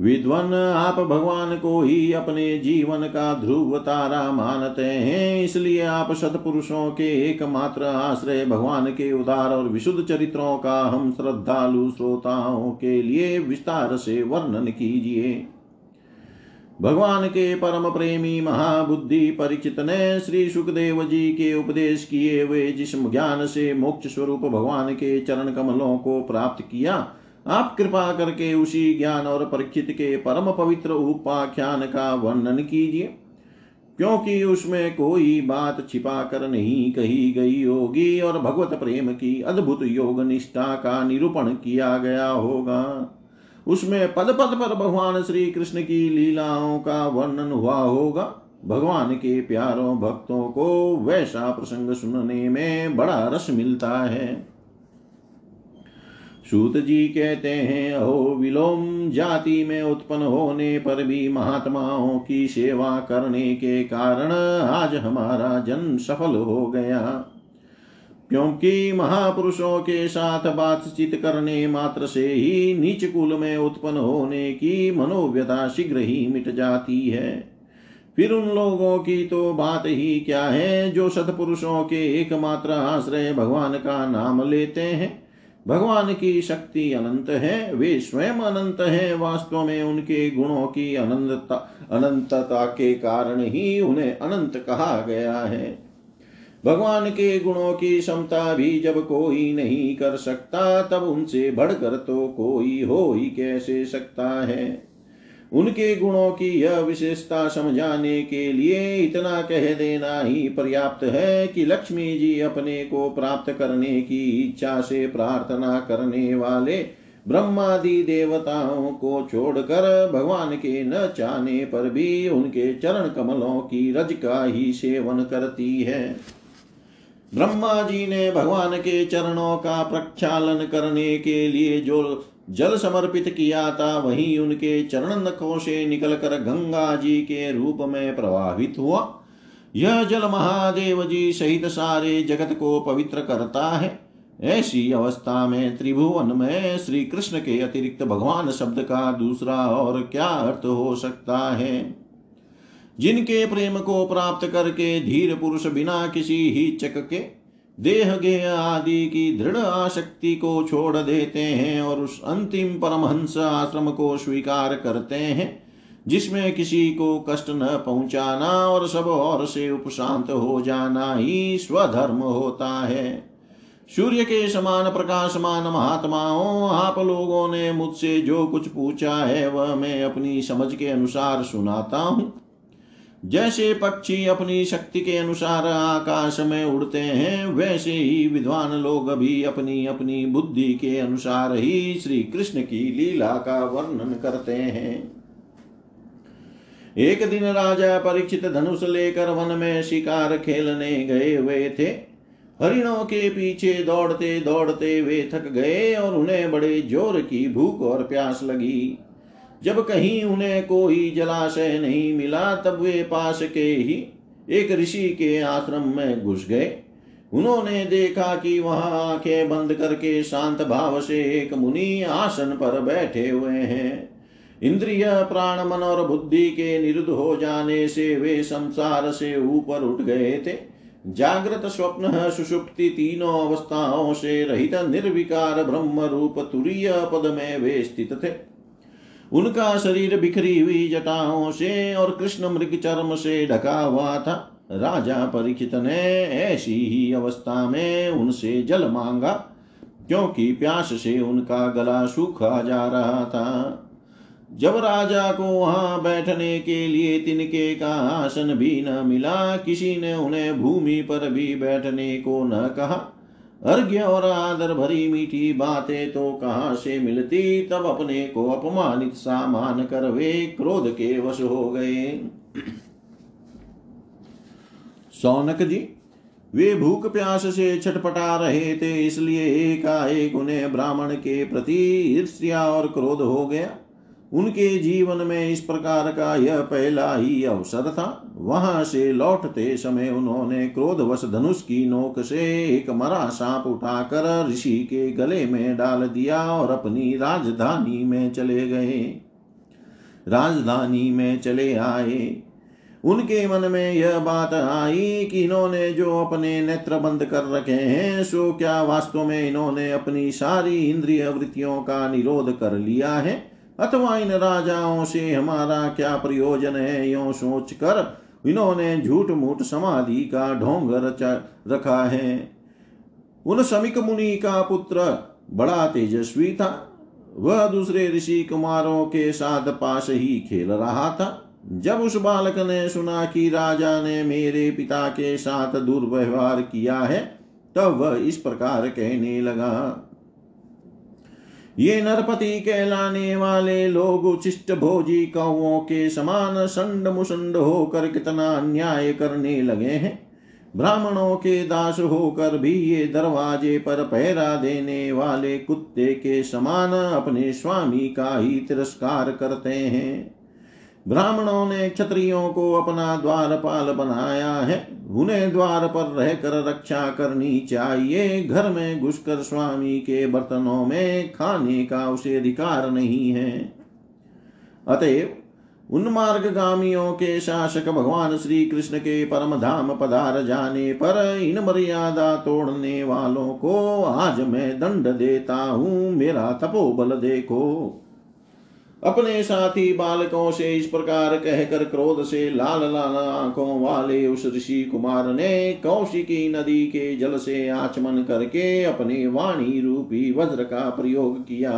विद्वन आप भगवान को ही अपने जीवन का ध्रुव तारा मानते हैं। इसलिए आप सतपुरुषों के एकमात्र आश्रय भगवान के उदार और विशुद्ध चरित्रों का हम श्रद्धालु श्रोताओं के लिए विस्तार से वर्णन कीजिए। भगवान के परम प्रेमी महाबुद्धि परीक्षित ने श्री सुखदेव जी के उपदेश किए हुए जिस ज्ञान से मोक्ष स्वरूप भगवान के चरण कमलों को प्राप्त किया आप कृपा करके उसी ज्ञान और परीक्षित के परम पवित्र उपाख्यान का वर्णन कीजिए, क्योंकि उसमें कोई बात छिपा कर नहीं कही गई होगी और भगवत प्रेम की अद्भुत योग निष्ठा का निरूपण किया गया होगा। उसमें पद पद पर भगवान श्री कृष्ण की लीलाओं का वर्णन हुआ होगा। भगवान के प्यारों भक्तों को वैसा प्रसंग सुनने में बड़ा रस मिलता है। सूत जी कहते हैं, अहो विलोम, जाति में उत्पन्न होने पर भी महात्माओं की सेवा करने के कारण आज हमारा जन्म सफल हो गया। क्योंकि महापुरुषों के साथ बातचीत करने मात्र से ही नीच कुल में उत्पन्न होने की मनोव्यता शीघ्र ही मिट जाती है। फिर उन लोगों की तो बात ही क्या है, जो सतपुरुषों के एकमात्र आश्रय भगवान का नाम लेते हैं? भगवान की शक्ति अनंत है, वे स्वयं अनंत है। वास्तव में उनके गुणों की अनंतता अनंतता के कारण ही उन्हें अनंत कहा गया है। भगवान के गुणों की क्षमता भी जब कोई नहीं कर सकता, तब उनसे बढ़कर तो कोई हो ही कैसे सकता है? उनके गुणों की यह विशेषता समझाने के लिए इतना कह देना ही पर्याप्त है कि लक्ष्मी जी अपने को प्राप्त करने की इच्छा से प्रार्थना करने वाले ब्रह्मादि देवताओं को छोड़कर भगवान के न चाहने पर भी उनके चरण कमलों की रज का ही सेवन करती है। ब्रह्मा जी ने भगवान के चरणों का प्रक्षालन करने के लिए जो जल समर्पित किया था, वही उनके चरण नखों से निकलकर गंगा जी के रूप में प्रभावित हुआ। यह जल महादेव जी सहित सारे जगत को पवित्र करता है। ऐसी अवस्था में त्रिभुवन में श्री कृष्ण के अतिरिक्त भगवान शब्द का दूसरा और क्या अर्थ हो सकता है? जिनके प्रेम को प्राप्त करके धीर पुरुष बिना किसी ही चक के देह गे आदि की दृढ़ आसक्ति को छोड़ देते हैं और उस अंतिम परमहंस आश्रम को स्वीकार करते हैं, जिसमें किसी को कष्ट न पहुंचाना और सब और से उपशांत हो जाना ही स्वधर्म होता है। सूर्य के समान प्रकाशमान महात्माओं, आप लोगों ने मुझसे जो कुछ पूछा है, वह मैं अपनी समझ के अनुसार सुनाता हूँ। जैसे पक्षी अपनी शक्ति के अनुसार आकाश में उड़ते हैं, वैसे ही विद्वान लोग भी अपनी अपनी बुद्धि के अनुसार ही श्री कृष्ण की लीला का वर्णन करते हैं। एक दिन राजा परीक्षित धनुष लेकर वन में शिकार खेलने गए हुए थे। हरिणों के पीछे दौड़ते दौड़ते वे थक गए और उन्हें बड़े ज़ोर की भूख और प्यास लगी। जब कहीं उन्हें कोई जलाशय नहीं मिला, तब वे पास के ही एक ऋषि के आश्रम में घुस गए। उन्होंने देखा कि वहाँ आँखें बंद करके शांत भाव से एक मुनि आसन पर बैठे हुए हैं। इंद्रिय, प्राण, मन और बुद्धि के निरुद्ध हो जाने से वे संसार से ऊपर उठ गए थे। जागृत स्वप्न, सुषुप्ति तीनों अवस्थाओं से रहित निर्विकार ब्रह्म रूप तुरीय पद में वे स्थित थे। उनका शरीर बिखरी हुई जटाओं से और कृष्ण मृग चर्म से ढका हुआ था। राजा परीक्षित ने ऐसी ही अवस्था में उनसे जल मांगा, क्योंकि प्यास से उनका गला सूखा जा रहा था। जब राजा को वहाँ बैठने के लिए तिनके का आसन भी न मिला, किसी ने उन्हें भूमि पर भी बैठने को न कहा। अर्घ्य और आदर भरी मीठी बातें तो कहाँ से मिलती? तब अपने को अपमानित सा मान कर वे क्रोध के वश हो गए। सौनक जी, वे भूख प्यास से छटपटा रहे थे, इसलिए एकाएक उन्हें ब्राह्मण के प्रति ईर्ष्या और क्रोध हो गया। उनके जीवन में इस प्रकार का यह पहला ही अवसर था। वहाँ से लौटते समय उन्होंने क्रोधवश धनुष की नोक से एक मरा सांप उठाकर ऋषि के गले में डाल दिया और अपनी राजधानी में चले गए। राजधानी में चले आए। उनके मन में यह बात आई कि इन्होंने जो अपने नेत्र बंद कर रखे हैं, सो क्या वास्तव में इन्होंने अपनी सारी इंद्रिय वृत्तियों का निरोध कर लिया है? अथवा इन राजाओं से हमारा क्या प्रयोजन है? यो सोच कर इन्होंने झूठ मूठ समाधि का ढोंग रखा है। उन समिक मुनि का पुत्र बड़ा तेजस्वी था। वह दूसरे ऋषि कुमारों के साथ पास ही खेल रहा था। जब उस बालक ने सुना कि राजा ने मेरे पिता के साथ दुर्व्यवहार किया है, तब वह इस प्रकार कहने लगा ये नरपति कहलाने वाले लोग उचिष्ट भोजी कौओं के समान संड मुसंड होकर कितना अन्याय करने लगे हैं। ब्राह्मणों के दास होकर भी ये दरवाजे पर पहरा देने वाले कुत्ते के समान अपने स्वामी का ही तिरस्कार करते हैं। ब्राह्मणों ने क्षत्रियों को अपना द्वारपाल बनाया है। उन्हें द्वार पर रहकर रक्षा करनी चाहिए। घर में घुसकर स्वामी के बर्तनों में खाने का उसे अधिकार नहीं है। अतएव, उन मार्गामियों के शासक भगवान श्री कृष्ण के परम धाम पधार जाने पर इन मर्यादा तोड़ने वालों को आज मैं दंड देता हूँ। मेरा तपोबल देखो। अपने साथी बालकों से इस प्रकार कहकर क्रोध से लाल लाल आँखों वाले उस ऋषि कुमार ने कौशिकी नदी के जल से आचमन करके अपने वाणी रूपी वज्र का प्रयोग किया।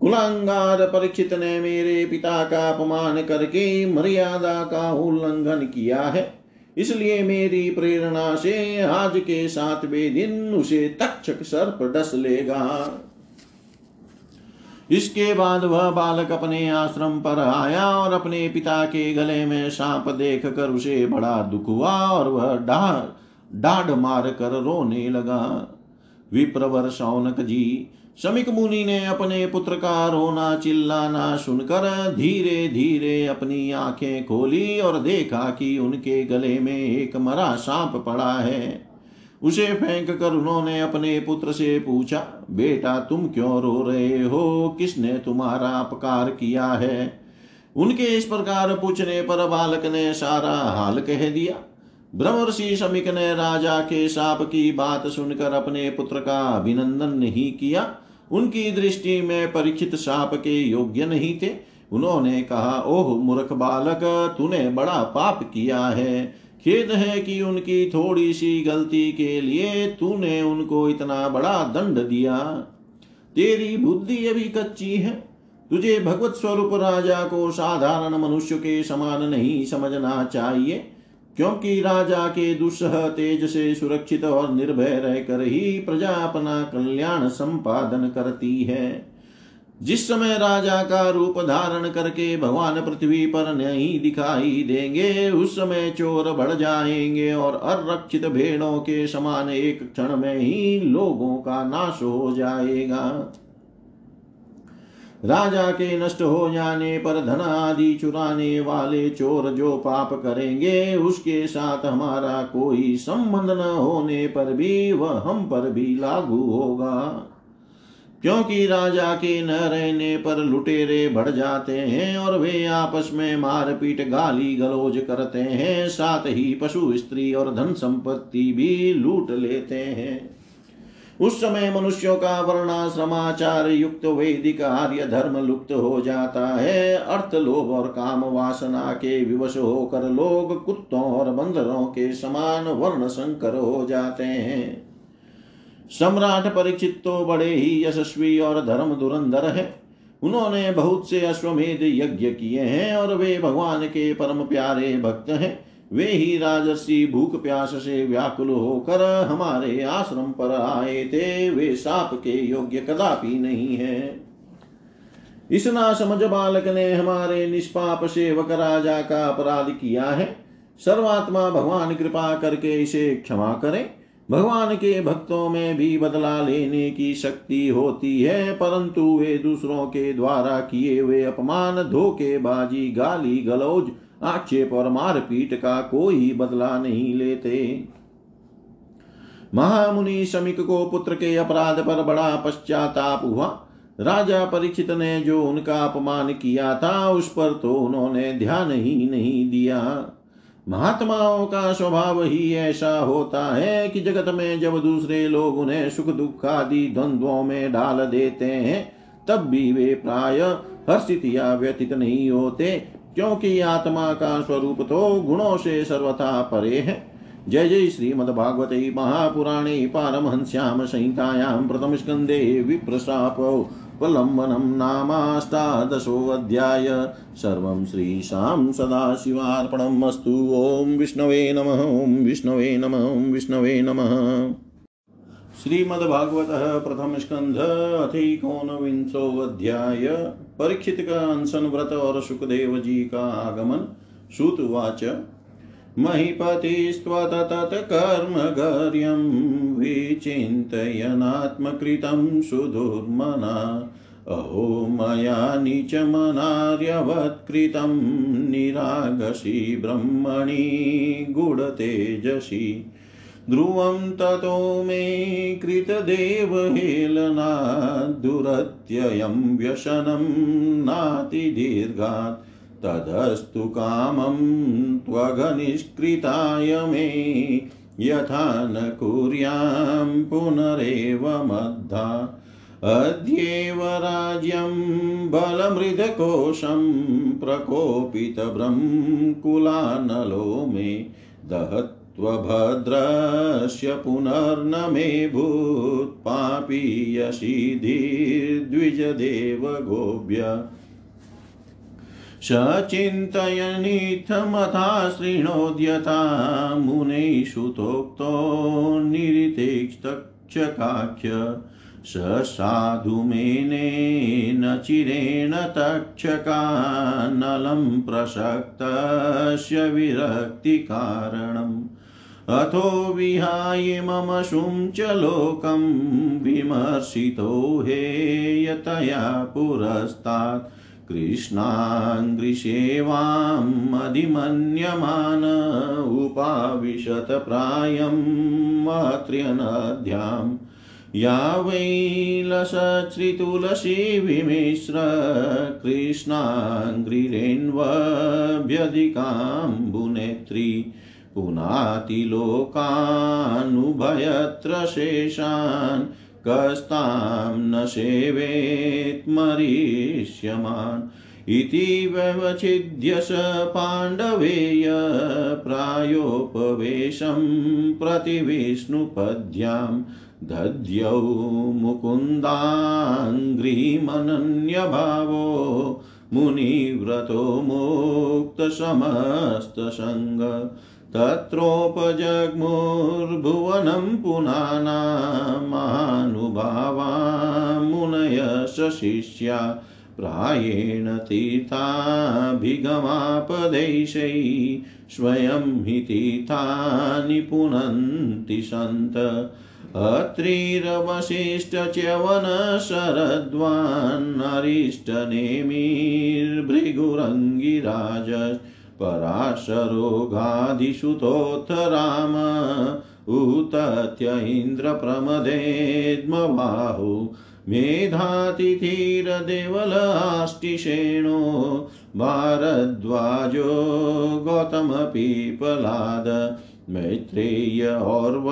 कुलांगार परीक्षित ने मेरे पिता का अपमान करके मर्यादा का उल्लंघन किया है। इसलिए मेरी प्रेरणा से आज के सातवें दिन उसे तक्षक सर्प डस लेगा। इसके बाद वह बालक अपने आश्रम पर आया और अपने पिता के गले में सांप देख कर उसे बड़ा दुख हुआ और वह डाढ़ मार कर रोने लगा। विप्रवर शौनक जी, शमिक मुनि ने अपने पुत्र का रोना चिल्लाना सुनकर धीरे धीरे अपनी आँखें खोली और देखा कि उनके गले में एक मरा सांप पड़ा है। उसे फेंक कर उन्होंने अपने पुत्र से पूछा, बेटा, तुम क्यों रो रहे हो? किसने तुम्हारा अपकार किया है? उनके इस प्रकार पूछने पर बालक ने सारा हाल कह दिया। ब्रह्मषि शमिक ने राजा के साप की बात सुनकर अपने पुत्र का अभिनंदन नहीं किया। उनकी दृष्टि में परीक्षित साप के योग्य नहीं थे। उन्होंने कहा, ओह, मूर्ख बालक, तूने बड़ा पाप किया है। खेद है कि उनकी थोड़ी सी गलती के लिए तूने उनको इतना बड़ा दंड दिया। तेरी बुद्धि अभी कच्ची है। तुझे भगवत स्वरूप राजा को साधारण मनुष्य के समान नहीं समझना चाहिए, क्योंकि राजा के दुस्सह तेज से सुरक्षित और निर्भय रहकर ही प्रजा अपना कल्याण संपादन करती है। जिस समय राजा का रूप धारण करके भगवान पृथ्वी पर नहीं दिखाई देंगे, उस समय चोर बढ़ जाएँगे और अरक्षित भेड़ों के समान एक क्षण में ही लोगों का नाश हो जाएगा। राजा के नष्ट हो जाने पर धन आदि चुराने वाले चोर जो पाप करेंगे, उसके साथ हमारा कोई संबंध न होने पर भी वह हम पर भी लागू होगा। क्योंकि राजा के न रहने पर लुटेरे बढ़ जाते हैं और वे आपस में मारपीट गाली गलोज करते हैं, साथ ही पशु स्त्री और धन संपत्ति भी लूट लेते हैं। उस समय मनुष्यों का वर्णाश्रमाचार युक्त वैदिक आर्य धर्म लुप्त हो जाता है। अर्थ लोभ और काम वासना के विवश होकर लोग कुत्तों और बंदरों के समान वर्ण संकर हो जाते हैं। सम्राट परीक्षित तो बड़े ही यशस्वी और धर्म धुरंधर है। उन्होंने बहुत से अश्वमेध यज्ञ किए हैं और वे भगवान के परम प्यारे भक्त हैं। वे ही राजसी भूख प्यास से व्याकुल होकर हमारे आश्रम पर आए थे। वे साप के योग्य कदापि नहीं है। इस ना समझ बालक ने हमारे निष्पाप सेवक राजा का अपराध किया है। सर्वात्मा भगवान कृपा करके इसे क्षमा करें। भगवान के भक्तों में भी बदला लेने की शक्ति होती है, परंतु वे दूसरों के द्वारा किए हुए अपमान, धोखेबाजी, गाली गलौज, आक्षेप और मारपीट का कोई बदला नहीं लेते। महामुनि शमिक को पुत्र के अपराध पर बड़ा पश्चाताप हुआ। राजा परीक्षित ने जो उनका अपमान किया था, उस पर तो उन्होंने ध्यान ही नहीं दिया। महात्माओं का स्वभाव ही ऐसा होता है कि जगत में जब दूसरे लोग उन्हें सुख दुख आदि द्वंद्वों में डाल देते हैं, तब भी वे प्राय हर्षित या व्यतीत नहीं होते, क्योंकि आत्मा का स्वरूप तो गुणों से सर्वथा परे है। जय जय श्रीमद्भागवते महापुराणे पारमहंस्याम संहितायां प्रथमस्कन्धे विप्रशाप उपलम्बनं नामाष्टादशोऽध्याय सर्वं श्रीशां सदाशिवार्पणम् अस्तु। ॐ विष्णवे नमः, ॐ विष्णवे नमः, ॐ विष्णवे नमः। श्रीमद्भागवत प्रथम स्कंध अथिकोनविंशो अध्याय। परीक्षित का अनशन व्रत और सुखदेव जी का आगमन। श्रुतवाच महीपतिस्त्वततत्कर्मगर्यं विचिन्तयनात्मकृतं सुदुर्मना। अहो, मया नीचमनार्यवत्कृतं निरागसि ब्रह्मणि गुडतेजसि ध्रुवं ततो मे कृतदेवहेलनाद्दुरत्ययं व्यसनं नातिदीर्घात्। तदस्तु कामं त्वघनिष्कृताय मे। यथा न कुर्यां पुनरेव मद्धा। अद्येव राज्यं बलमृदकोशं प्रकोपितब्रह्कुलानलो मे। दहत्वभद्रस्य पुनर्न मे भूत्पापीयसीधिर्द्विजदेव गोभ्य सचिन्तयनिथमथा शृणोद्यथा मुनैषुतोक्तो निरितेक्षकाख्य स साधुमेनेन चिरेण तक्षकानलं प्रसक्तस्य विरक्तिकारणम्। अथो विहाय मम शुं च लोकं विमर्शितो हेयतया पुरस्तात्। कृष्णाङ्घ्रिसेवामधिमन्यमान उपाविशत प्रायं मात्र्यनद्याम् या वै लसश्रितुलसी विमिश्र कृष्णाङ्घ्रिरेन्वभ्यधिकाम्बुनेत्री पुनातिलोकानुभयत्र शेषान् कस्तां न सेवेत्मरिष्यमान् इति व्यवच्छिद्य स पाण्डवेय प्रायोपवेशं प्रतिविष्णुपद्यां दध्यौ मुकुन्दाङ्घ्रिमनन्यभावो मुनिव्रतो मुक्तसमस्तसङ्ग। तत्रोपजग्मुर्भुवनं पुनानामानुभावा मुनयश शिष्या प्रायेण तीर्थाभिगमापदेशै स्वयं हि तीर्थानि पुनन्ति सन्त। अत्रिरवशिष्टच्यवनशरद्वान्नरिष्टनेमिर्भृगुरङ्गिराज पराशरोगाधिसुतोऽथ राम उतत्य इन्द्रप्रमदेद्मबाहु मेधातिथिरदेवलाष्टिषेणो। भारद्वाजो गौतमपीपलाद। मैत्रेय और्व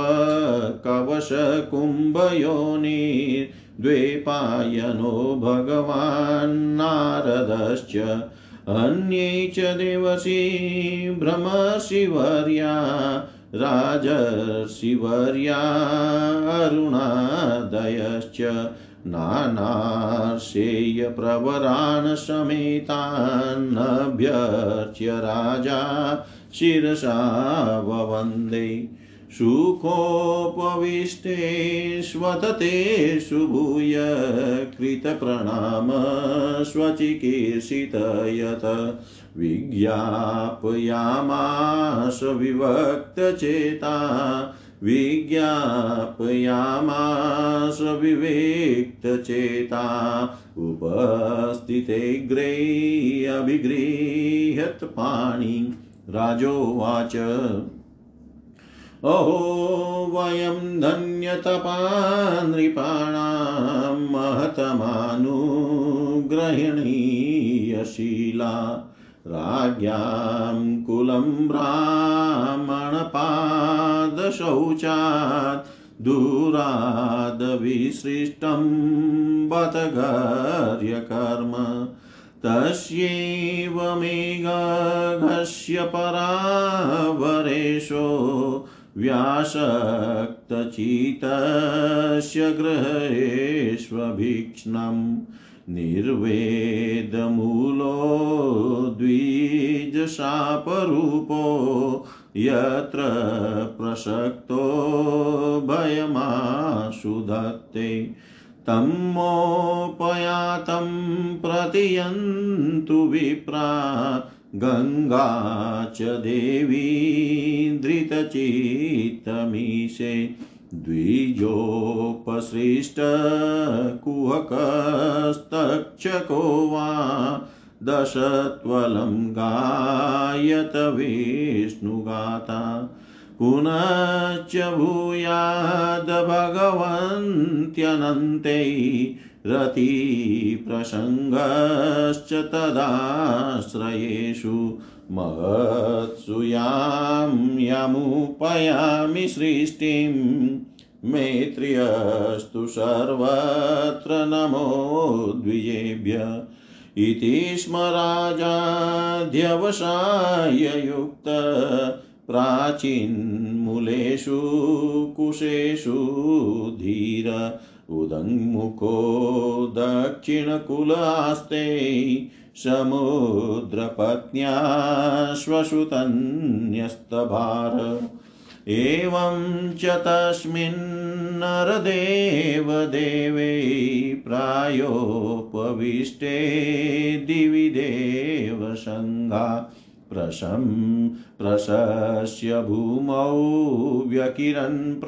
कवशकुम्भयोनिर्द्वैपायनो भगवान्नारदश्च। अन्ये च देवसी भ्रमशिवर्या राजर्षिवर्या अरुणादयश्च नानार्षेयप्रवरान् समेतान्नभ्यर्च्य राजा शिरसा ववन्दे। सुखोपविष्टेष्वततेषु भूय कृतप्रणाम स्वचिकीर्षित यत विज्ञापयामास विभक्तचेता विज्ञापयामास विवेक्तचेता उपस्थितेऽग्रे अभिगृह्यत पाणि राजोवाच अहो वयं धन्यतपा नृपाणां महतमानुग्रहिणीयशीला राज्ञां कुलं ब्राह्मणपादशौचात् दूरादविसृष्टं बतगर्यकर्म तस्यैव मेघघस्य परावरेशो व्यासक्तचितस्य गृहेष्वभीक्ष्णम् निर्वेदमूलो द्विजशापरूपो यत्र प्रसक्तो भयमाशु धत्ते तं मोपयातं प्रतियन्तु विप्रा गङ्गा च देवी धृतचित्तमीशे द्विजोपसृष्टकुहकस्तक्षको वा दशत्वलं गायत विष्णुगाता पुनश्च भूयाद्भगवन्त्यनन्ते रतिप्रसङ्गश्च तदाश्रयेषु महत्सु यां यमुपयामि सृष्टिं मेत्र्यस्तु सर्वत्र नमो द्विजेभ्य इति स्म राजाध्यवसाययुक्त प्राचीन्मूलेषु कुशेषु धीर उदङ्मुखो दक्षिणकुलास्ते समुद्रपत्न्याश्वसुतन्यस्तभार। एवं च तस्मिन्नरदेवदेवे प्रायोपविष्टे दिवि देवसङ्गा। प्रशं प्रशस्य भूमौ व्यकिरन्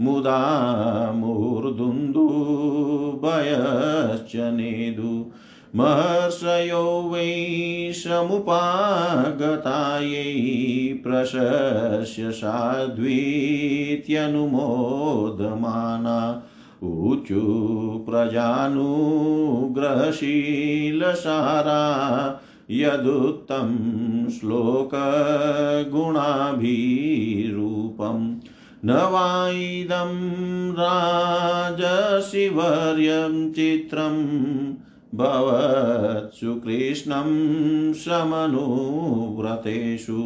प्रशून्यैर्मुदा मूर्धुन्दुभयश्च नेदु। महर्षयो वै समुपागतायै प्रशस्य साध्वीत्यनुमोदमाना। ऊचु प्रजानुग्रहशीलसारा यदुत्तं श्लोकगुणाभिरूपम् न वा इदं राजशिवर्यं चित्रं भवत्सु कृष्णं समनुव्रतेषु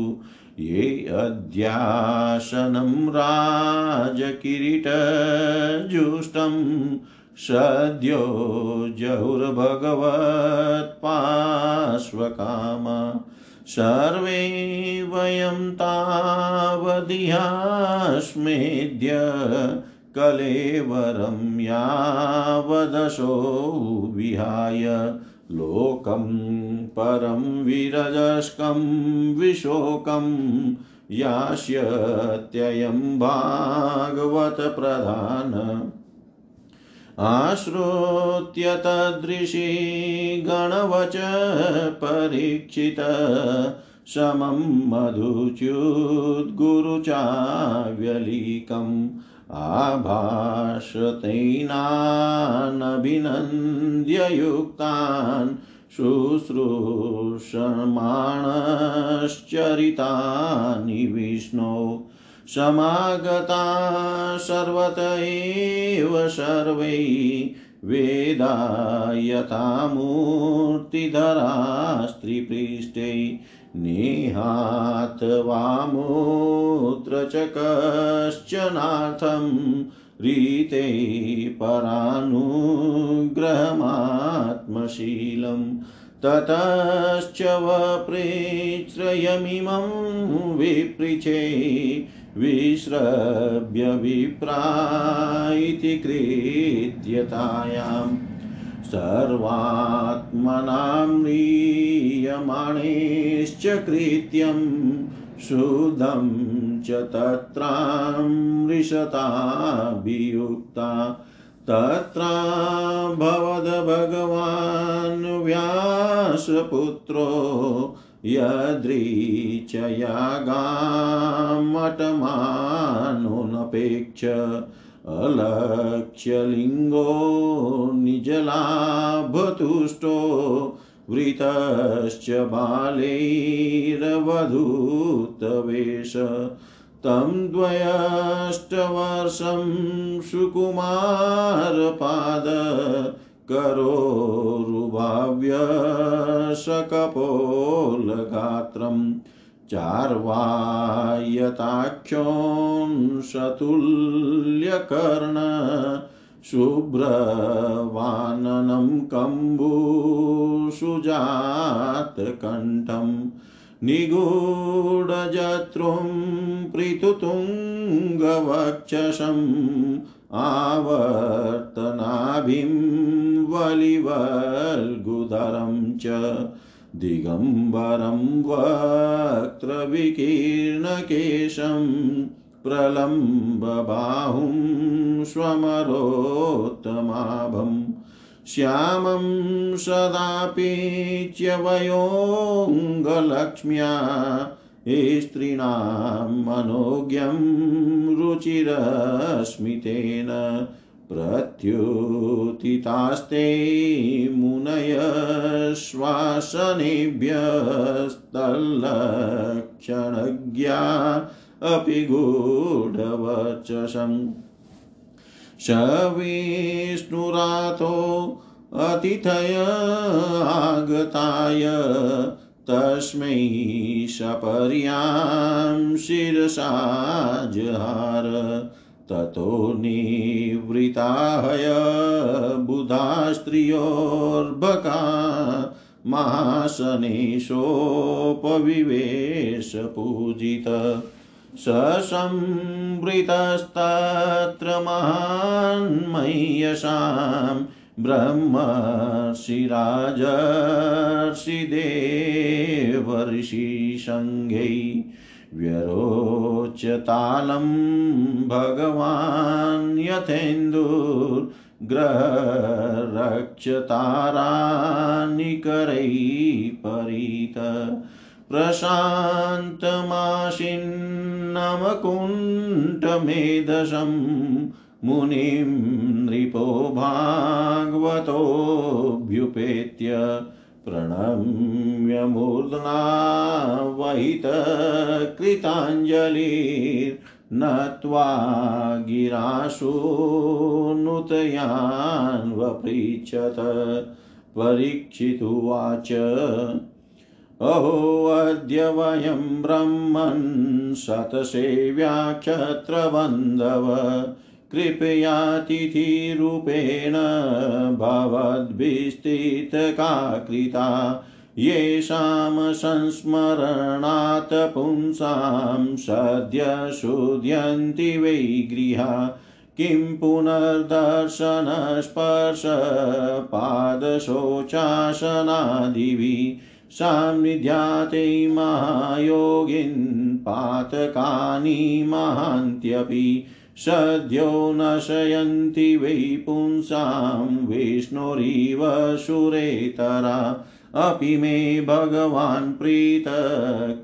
ये अध्यासनं राजकिरीटजुष्टं सद्यो जहुर्भगवत्पार्श्वकामा सर्वे वयं तावदिहास्मेद्य कलेवरं यावदशो विहाय। लोकं परं विरजस्कं विशोकं यास्यत्ययं भागवतप्रधान। आश्रोत्य तदृशी गणवच परीक्षित समं मधुच्युद्गुरुचाव्यलीकम् आभाषतैनानभिनन्द्ययुक्तान् शुश्रूषमाणश्चरितानि विष्णो समागता सर्वत एव सर्वै वेदा यथामूर्तिधरा स्त्रीपृष्ठे नेहात् कश्चनार्थं रीते परानुग्रहमात्मशीलम् ततश्च वप्रेच्छ्रयमिमं विपृचे विश्रभ्य विप्रा इति कृत्यतायाम् सर्वात्मनां ह्रियमाणेश्च कृत्यं शुद्धं च तत्रामृषताभियुक्ता तत्रा भवद्भगवान् व्यासपुत्रो यदृच्छयागामटमानुनपेक्ष अलक्ष्यलिङ्गो निजलाभतुष्टो वृतश्च बालैरवधूतवेश। तं द्वयष्टवर्षं सुकुमारपाद करोरुभाव्यशकपोलगात्रम् चार्वायताख्योंशतुल्यकर्ण शुभ्रवाननं कम्बुसुजातकण्ठम् निगूढजत्रुं पृथुतुङ्गवक्षसम् आवर्तनाभिं वलिवल्गुदरं च दिगम्बरं वक्त्रविकीर्णकेशं प्रलम्बबाहुं स्वमरोत्तमाभम् श्यामं सदापि च्यवयोऽङ्गलक्ष्म्या स्त्रीणां मनोज्ञं रुचिरस्मितेन प्रत्युत्थितास्ते मुनय श्वासनेभ्यस्तल्लक्षणज्ञा अपि गूढवचसम् स विष्णुरातो अतिथय आगताय तस्मै सपर्यां शिरसा जहार ततो निवृताहय बुधा स्त्रियोर्बका महाशनेशोपविवेश पूजित ससंवृतस्तत्र महान्मय्यसां ब्रह्मर्षिराजर्षिदेवर्षिसङ्घै व्यरोचतालं भगवान् यथेन्दुर्ग्रहरक्षतारानिकरैः परीत। प्रशान्तमाशिन्नमकुण्ठमेधसं मुनिं नृपो भागवतोऽभ्युपेत्य प्रणम्यमूर्ध्ना वहितकृताञ्जलिर्नत्वा गिराशु नुतयान्वपृच्छत परीक्षितुवाच। अहो अद्य वयं ब्रह्मन् शतसेव्याक्षत्रबन्धव कृपयातिथिरूपेण भवद्भिस्थितकाकृता। येषां संस्मरणात् पुंसां सद्य शुध्यन्ति वै गृहा। किं पुनर्दर्शनस्पर्शपादशोचासनादिभिः सान्निध्याते महायोगिन् पातकानि महान्त्यपि। सद्यो नशयन्ति वै पुंसां विष्णुरिव सुरेतरा। अपि मे भगवान् प्रीत,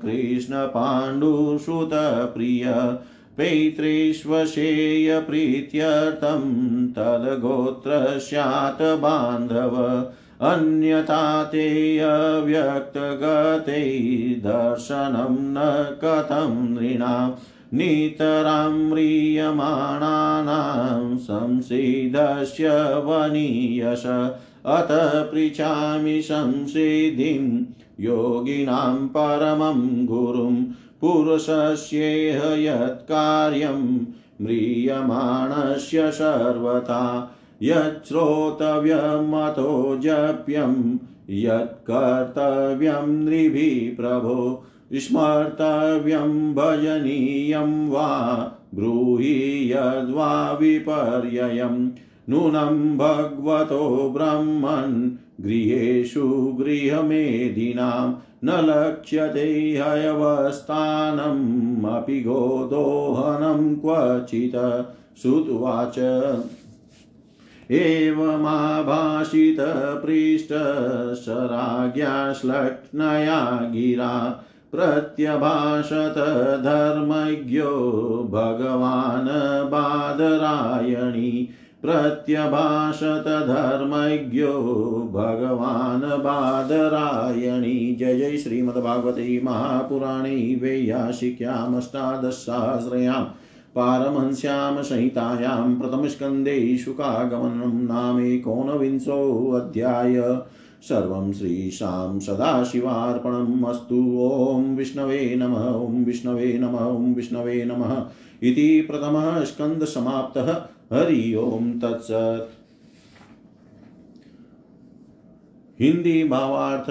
कृष्णपाण्डुसुतप्रिय। पैतृष्वशेयप्रीत्यर्थं तद्गोत्र स्यात् बान्धव। अन्यथा ते अव्यक्तगते दर्शनं न कथं नृणाम्। नितरां म्रियमाणानां संसिधस्य वनीयश। अत पृच्छामि संसिद्धिं योगिनां परमं गुरुं पुरुषस्येह यत्कार्यं म्रियमाणस्य सर्वथा। यच्छ्रोतव्यमतो जप्यं यत्कर्तव्यं नृभिः प्रभो। स्मर्तव्यं भजनीयं वा ब्रूहि यद्वा विपर्ययम् नूनं भगवतो ब्रह्मन् गृहेषु गृहमेधिनां न लक्ष्यते हयवस्थानम् अपि गोदोहनं क्वचित् श्रुत्वाच एवमाभाषितपृष्ठशराज्ञा श्लक्ष्णया गिरा प्रत्यभाषत धर्मज्ञो भगवान् बादरायणी। प्रत्यभाषत धर्मज्ञो भगवान् बादरायणी। जय जय श्रीमद्भागवते महापुराणे वेयाशिक्यामष्टादशसहस्रयां पारमहंस्यां संहितायां प्रथमस्कन्धे शुकागमनं नामेकोनविंशोऽध्याय सर्वं श्रीशां सदाशिवार्पणम् अस्तु। ॐ विष्णवे नमः, ॐ विष्णवे नमः, ॐ विष्णवे नमः। इति प्रथमः स्कन्दसमाप्तः हरि ओम तत्सत हिंदी भावार्थ,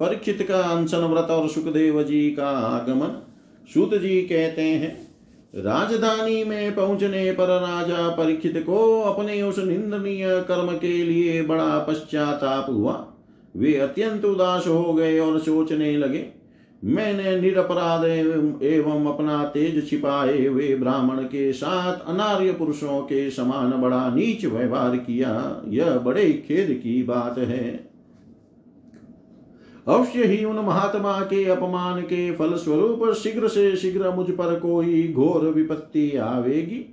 परीक्षित का अनशन व्रत और सुखदेव जी का आगमन। सूत जी कहते हैं, राजधानी में पहुँचने पर राजा परीक्षित को अपने उस निंदनीय कर्म के लिए बड़ा पश्चाताप हुआ। वे अत्यंत उदास हो गए और सोचने लगे, मैंने निरपराध एवं अपना तेज छिपाए हुए ब्राह्मण के साथ अनार्य पुरुषों के समान बड़ा नीच व्यवहार किया। यह बड़े खेद की बात है। अवश्य ही उन महात्मा के अपमान के फल स्वरूप शीघ्र से शीघ्र मुझ पर कोई घोर विपत्ति आवेगी।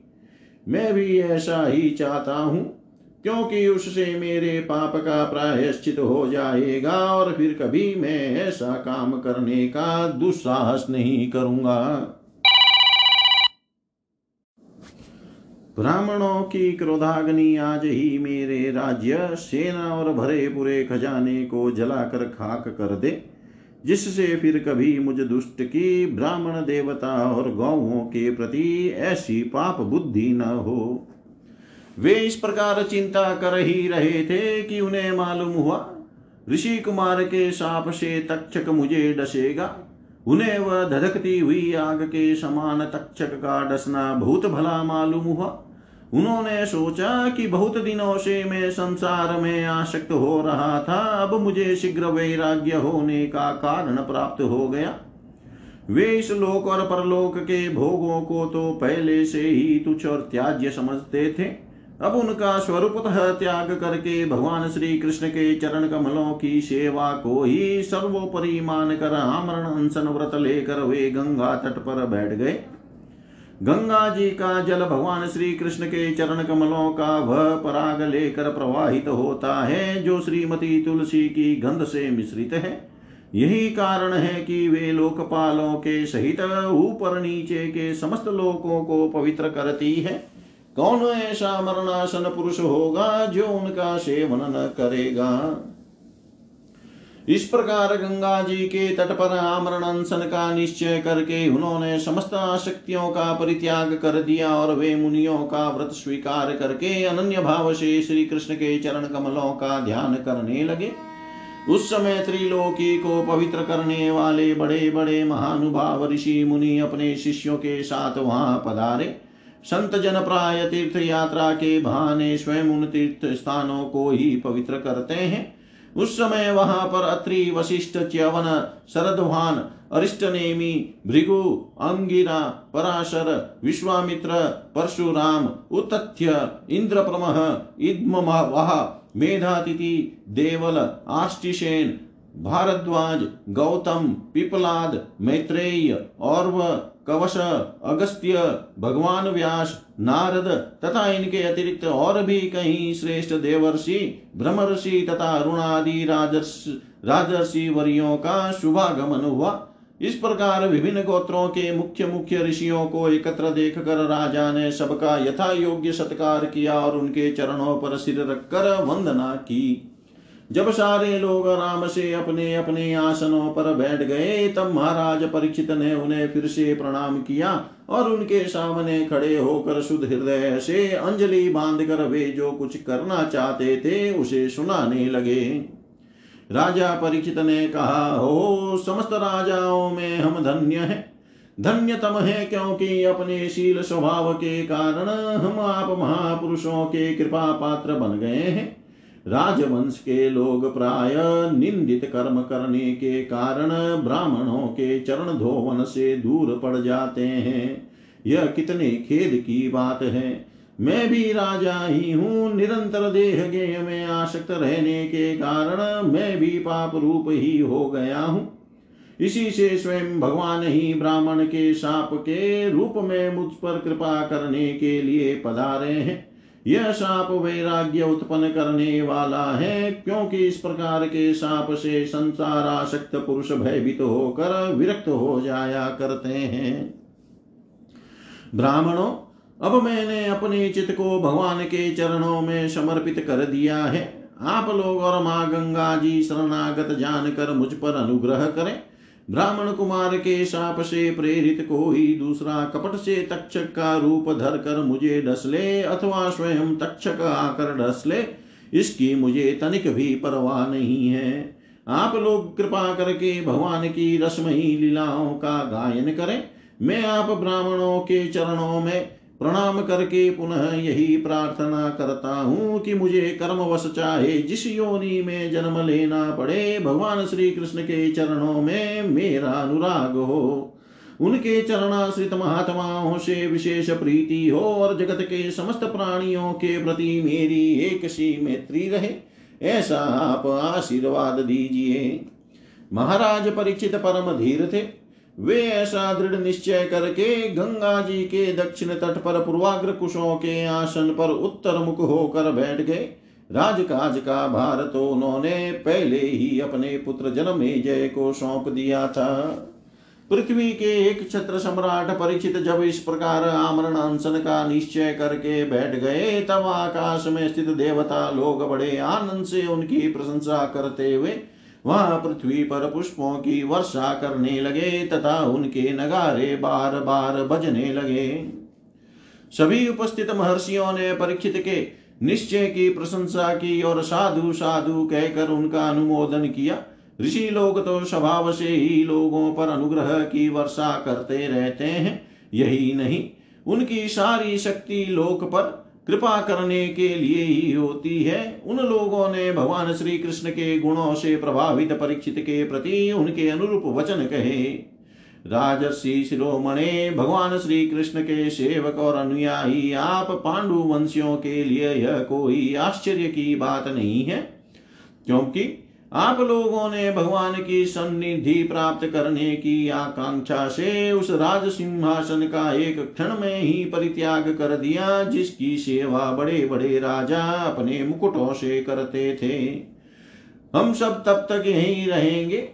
मैं भी ऐसा ही चाहता हूँ। क्योंकि उससे मेरे पाप का प्रायश्चित हो जाएगा और फिर कभी मैं ऐसा काम करने का दुस्साहस नहीं करूँगा। ब्राह्मणों की क्रोधाग्नि आज ही मेरे राज्य, सेना और भरे पूरे खजाने को जलाकर खाक कर दे, जिससे फिर कभी मुझ दुष्ट की ब्राह्मण देवता और गौओं के प्रति ऐसी पाप बुद्धि न हो। वे इस प्रकार चिंता कर ही रहे थे कि उन्हें मालूम हुआ, ऋषि कुमार के साप से तक्षक मुझे डसेगा। उन्हें वह धधकती हुई आग के समान तक्षक का डसना बहुत भला मालूम हुआ। उन्होंने सोचा कि बहुत दिनों से मैं संसार में आसक्त हो रहा था, अब मुझे शीघ्र वैराग्य होने का कारण प्राप्त हो गया। वे इस लोक और परलोक के भोगों को तो पहले से ही तुच्छ और त्याज्य समझते थे। अब उनका स्वरूपतः त्याग करके भगवान श्री कृष्ण के चरण कमलों की सेवा को ही सर्वोपरि मान कर आमरण अनशन व्रत लेकर वे गंगा तट पर बैठ गए। गंगा जी का जल भगवान श्री कृष्ण के चरण कमलों का वह पराग लेकर प्रवाहित होता है, जो श्रीमती तुलसी की गंध से मिश्रित है। यही कारण है कि वे लोकपालों के सहित ऊपर नीचे के समस्त लोकों को पवित्र करती है। कौन ऐसा मरणासन पुरुष होगा जो उनका सेवन न करेगा? इस प्रकार गंगा जी के तट पर आमरण अनशन का निश्चय करके उन्होंने समस्त आशक्तियों का परित्याग कर दिया और वे मुनियों का व्रत स्वीकार करके अनन्य भाव से श्री कृष्ण के चरण कमलों का ध्यान करने लगे। उस समय त्रिलोकी को पवित्र करने वाले बड़े बड़े महानुभाव ऋषि मुनि अपने शिष्यों के साथ वहाँ पधारे। संत जन प्राय तीर्थ यात्रा के बहाने स्वयं उन तीर्थ स्थानों को ही पवित्र करते हैं। उस समय वहाँ पर अत्रि वशिष्ठ च्यवन, शरदवान, अरिष्टनेमी, भृगु, अंगिरा, पराशर, विश्वामित्र, परशुराम उत्थ्य इंद्रप्रमह, इद्मवाह, मेधातिथि, देवल आष्टिशेन भारद्वाज, गौतम, पिपलाद, मैत्रेय और कवश, अगस्त्य, भगवान व्यास, नारद तथा इनके अतिरिक्त और भी कई श्रेष्ठ देवर्षि, ब्रह्मर्षि तथा अरुणादि राजर्षि वरियों का शुभागमन हुआ। इस प्रकार विभिन्न गोत्रों के मुख्य मुख्य ऋषियों को एकत्र देखकर राजा ने सबका यथा योग्य सत्कार किया और उनके चरणों पर सिर रखकर वंदना की। जब सारे लोग आराम से अपने अपने आसनों पर बैठ गए, तब महाराज परीक्षित ने उन्हें फिर से प्रणाम किया और उनके सामने खड़े होकर शुद्ध हृदय से अंजलि बांधकर वे जो कुछ करना चाहते थे, उसे सुनाने लगे। राजा परीक्षित ने कहा, हो, समस्त राजाओं में हम धन्य हैं। धन्यतम है क्योंकि अपने शील स्वभाव के कारण हम आप महापुरुषों के कृपा पात्र बन गए हैं। राजवंश के लोग प्राय निंदित कर्म करने के कारण ब्राह्मणों के चरण धोवन से दूर पड़ जाते हैं। यह कितने खेद की बात है। मैं भी राजा ही हूँ, निरंतर देह गेय में आसक्त रहने के कारण मैं भी पाप रूप ही हो गया हूँ। इसी से स्वयं भगवान ही ब्राह्मण के साप के रूप में मुझ पर कृपा करने के लिए पधारे हैं। यह साप वैराग्य उत्पन्न करने वाला है, क्योंकि इस प्रकार के साप से संसार आसक्त पुरुष भयभीत होकर विरक्त हो जाया करते हैं। ब्राह्मणों, अब मैंने अपने चित्त को भगवान के चरणों में समर्पित कर दिया है। आप लोग और माँ गंगा जी शरणागत जानकर मुझ पर अनुग्रह करें। ब्राह्मण कुमार के साप से प्रेरित कोई दूसरा कपट से तक्षक का रूप धर कर मुझे डस ले अथवा स्वयं तक्षक आकर डस ले, इसकी मुझे तनिक भी परवाह नहीं है। आप लोग कृपा करके भगवान की रसमयी लीलाओं का गायन करें। मैं आप ब्राह्मणों के चरणों में प्रणाम करके पुनः यही प्रार्थना करता हूँ कि मुझे कर्मवश चाहे जिस योनि में जन्म लेना पड़े, भगवान श्री कृष्ण के चरणों में मेरा अनुराग हो। उनके चरणाश्रित महात्माओं से विशेष प्रीति हो और जगत के समस्त प्राणियों के प्रति मेरी एक सी मैत्री रहे, ऐसा आप आशीर्वाद दीजिए। महाराज परीक्षित परम धीर थे। वे ऐसा दृढ़ निश्चय करके गंगा जी के दक्षिण तट पर पूर्वाग्र कुशों के आसन पर उत्तर मुख होकर बैठ गए। राजकाज का भार तो उन्होंने पहले ही अपने पुत्र जन्मे जय को सौंप दिया था। पृथ्वी के एक छत्र सम्राट परीक्षित जब इस प्रकार आमरण अनशन का निश्चय करके बैठ गए, तब आकाश में स्थित देवता लोग बड़े आनंद से उनकी प्रशंसा करते हुए वहाँ पृथ्वी पर पुष्पों की वर्षा करने लगे तथा उनके नगारे बार बार बजने लगे। सभी उपस्थित महर्षियों ने परीक्षित के निश्चय की प्रशंसा की और साधु साधु कहकर उनका अनुमोदन किया। ऋषि लोग तो स्वभाव से ही लोगों पर अनुग्रह की वर्षा करते रहते हैं। यही नहीं, उनकी सारी शक्ति लोक पर कृपा करने के लिए ही होती है। उन लोगों ने भगवान श्री कृष्ण के गुणों से प्रभावित परीक्षित के प्रति उनके अनुरूप वचन कहे। राजर्षि शिरोमणे, भगवान श्री कृष्ण के सेवक और अनुयायी, आप पांडु वंशियों के लिए यह कोई आश्चर्य की बात नहीं है, क्योंकि आप लोगों ने भगवान की सन्निधि प्राप्त करने की आकांक्षा से उस राज सिंहासन का एक क्षण में ही परित्याग कर दिया, जिसकी सेवा बड़े बड़े राजा अपने मुकुटों से करते थे। हम सब तब तक यहीं रहेंगे।